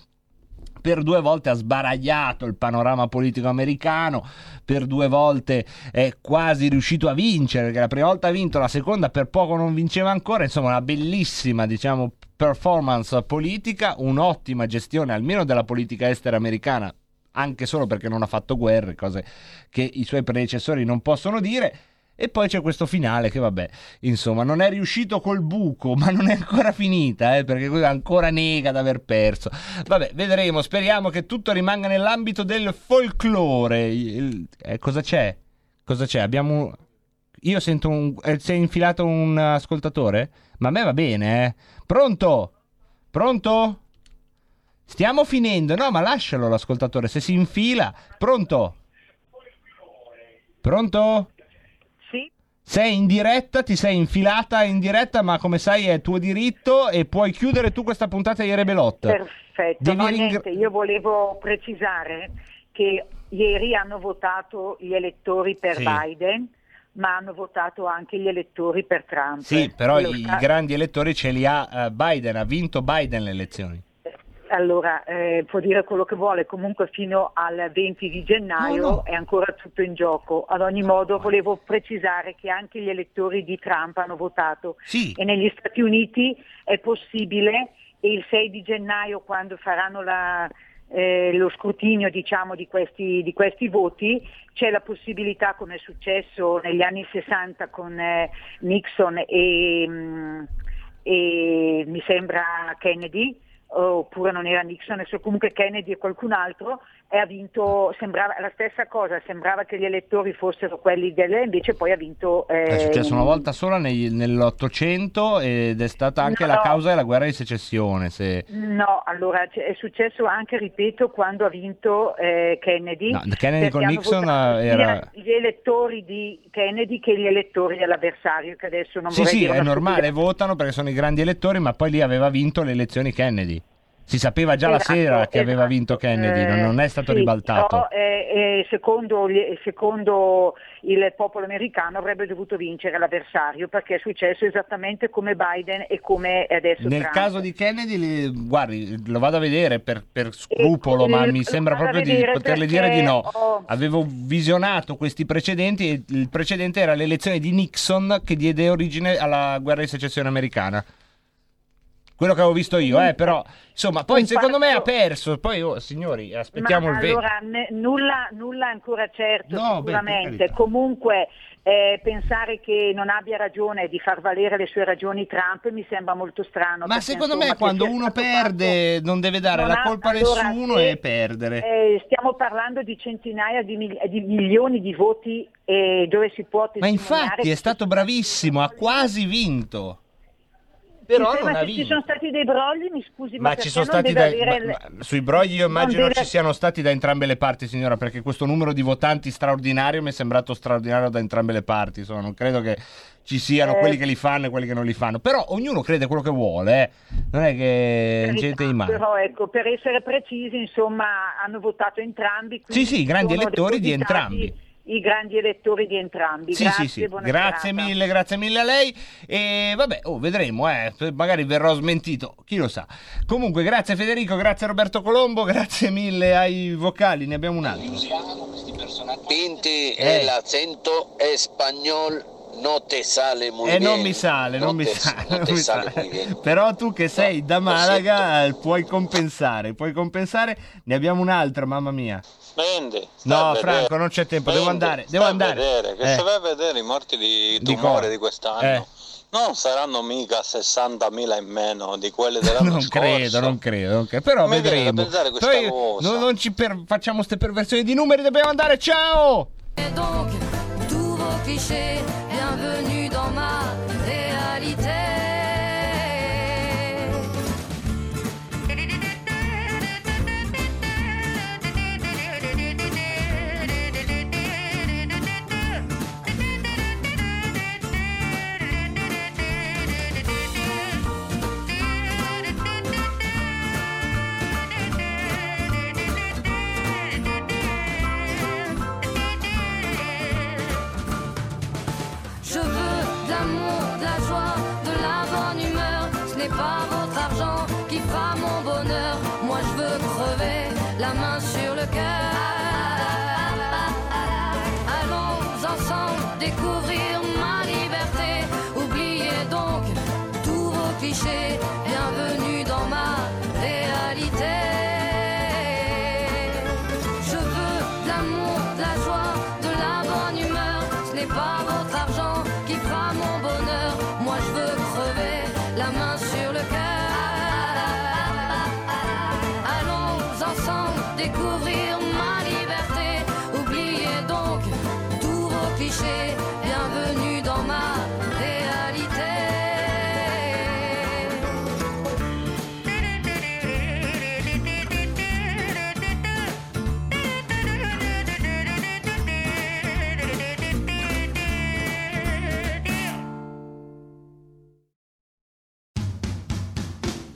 per due volte ha sbaragliato il panorama politico americano, per due volte è quasi riuscito a vincere, perché la prima volta ha vinto, la seconda per poco non vinceva ancora, insomma una bellissima, diciamo, performance politica, un'ottima gestione almeno della politica estera americana, anche solo perché non ha fatto guerre, cose che i suoi predecessori non possono dire. E poi c'è questo finale che vabbè, insomma, non è riuscito col buco, ma non è ancora finita, eh, perché ancora nega di aver perso. Vabbè, vedremo, speriamo che tutto rimanga nell'ambito del folklore. Il- eh, cosa c'è? Cosa c'è? Abbiamo Io sento un... eh, si è infilato un ascoltatore? Ma a me va bene, eh. Pronto? Pronto? Stiamo finendo. No, ma lascialo l'ascoltatore, se si infila. Pronto? Pronto? Sei in diretta, ti sei infilata in diretta, ma come sai è tuo diritto e puoi chiudere tu questa puntata di Rebelot. Perfetto, Devi no, ringra- niente, io volevo precisare che ieri hanno votato gli elettori per Sì. Biden, ma hanno votato anche gli elettori per Trump. Sì, però i sta- grandi elettori ce li ha eh, Biden, ha vinto Biden le elezioni. Allora, eh, può dire quello che vuole, comunque fino al 20 di gennaio No, no. è ancora tutto in gioco. Ad ogni modo volevo precisare che anche gli elettori di Trump hanno votato Sì. e negli Stati Uniti è possibile e il 6 di gennaio quando faranno la- eh, lo scrutinio diciamo, di, questi, di questi voti c'è la possibilità, come è successo negli anni 60 con eh, Nixon e, mm, e mi sembra Kennedy, oppure non era Nixon, adesso comunque Kennedy e qualcun altro, e ha vinto, sembrava la stessa cosa, sembrava che gli elettori fossero quelli delle, invece poi ha vinto... eh, È successo una volta sola nei- nell'Ottocento ed è stata anche No. la causa della guerra di secessione. Se... No, allora è successo anche, ripeto, quando ha vinto eh, Kennedy. No, Kennedy con Nixon, era- gli elettori di Kennedy che gli elettori dell'avversario, che adesso non Sì, vorrei sì, dire è normale, votano perché sono i grandi elettori, ma poi lì aveva vinto le elezioni Kennedy. Si sapeva già la Esatto, sera che aveva esatto. vinto Kennedy, non, Eh, non è stato sì, ribaltato. però, eh, eh, secondo, secondo il popolo americano avrebbe dovuto vincere l'avversario perché è successo esattamente come Biden e come adesso Nel Trump. caso di Kennedy, guardi, lo vado a vedere per, per scrupolo, Eh, ma mi sembra proprio di poterle dire di no. ho- Avevo visionato questi precedenti e il precedente era l'elezione di Nixon che diede origine alla guerra di secessione americana. Quello che avevo visto io, eh, però insomma, poi Un secondo me ha fatto- perso. Poi, oh, signori, aspettiamo il 20. allora ne- nulla, nulla è ancora certo No, beh, sicuramente. carità. Comunque eh, pensare che non abbia ragione di far valere le sue ragioni Trump mi sembra molto strano. Ma perché, secondo insomma, me quando uno perde non deve dare non la ha- colpa a allora, nessuno se- e perdere. eh, stiamo parlando di centinaia di, mil- di milioni di voti eh, dove si può Ma infatti è stato bravissimo, ha quasi vinto. Però Sì, non ma ha se ci vinto. sono stati dei brogli, mi scusi, ma, Ma ci sono stati dai- avere ma- ma sui brogli io immagino deve- ci siano stati da entrambe le parti, signora, perché questo numero di votanti straordinario mi è sembrato straordinario da entrambe le parti. Insomma, non credo che ci siano Eh. quelli che li fanno e quelli che non li fanno. Però ognuno crede quello che vuole, eh. non è che Carità, gente di male. Però ecco, per essere precisi, insomma, hanno votato entrambi. Sì, sì, grandi elettori di entrambi. I grandi elettori di entrambi. Sì, grazie, sì, sì. buona Grazie mille, grazie mille a lei. E vabbè, oh, vedremo, eh. magari verrò smentito, chi lo sa. Comunque, grazie Federico, grazie Roberto Colombo, grazie mille ai vocali, ne abbiamo un altro. Pinti, Eh. el acento español no te sale muy E bien. non mi sale, non mi te- sale. no non mi sale. Però tu che sei da Malaga eh, puoi compensare, puoi compensare. Ne abbiamo un altro, mamma mia. Stai No. Franco, non c'è tempo, devo Mendi, andare, devo a andare. vedere, che Eh. se vai a vedere i morti di Di tumore cosa? di quest'anno, Eh. non saranno mica 60.000 in meno di quelli dell'anno Non scorso. credo, non credo, non credo. però Mi vedremo. Poi non, non ci per- facciamo queste perversioni di numeri, dobbiamo andare. Ciao! Bienvenue dans ma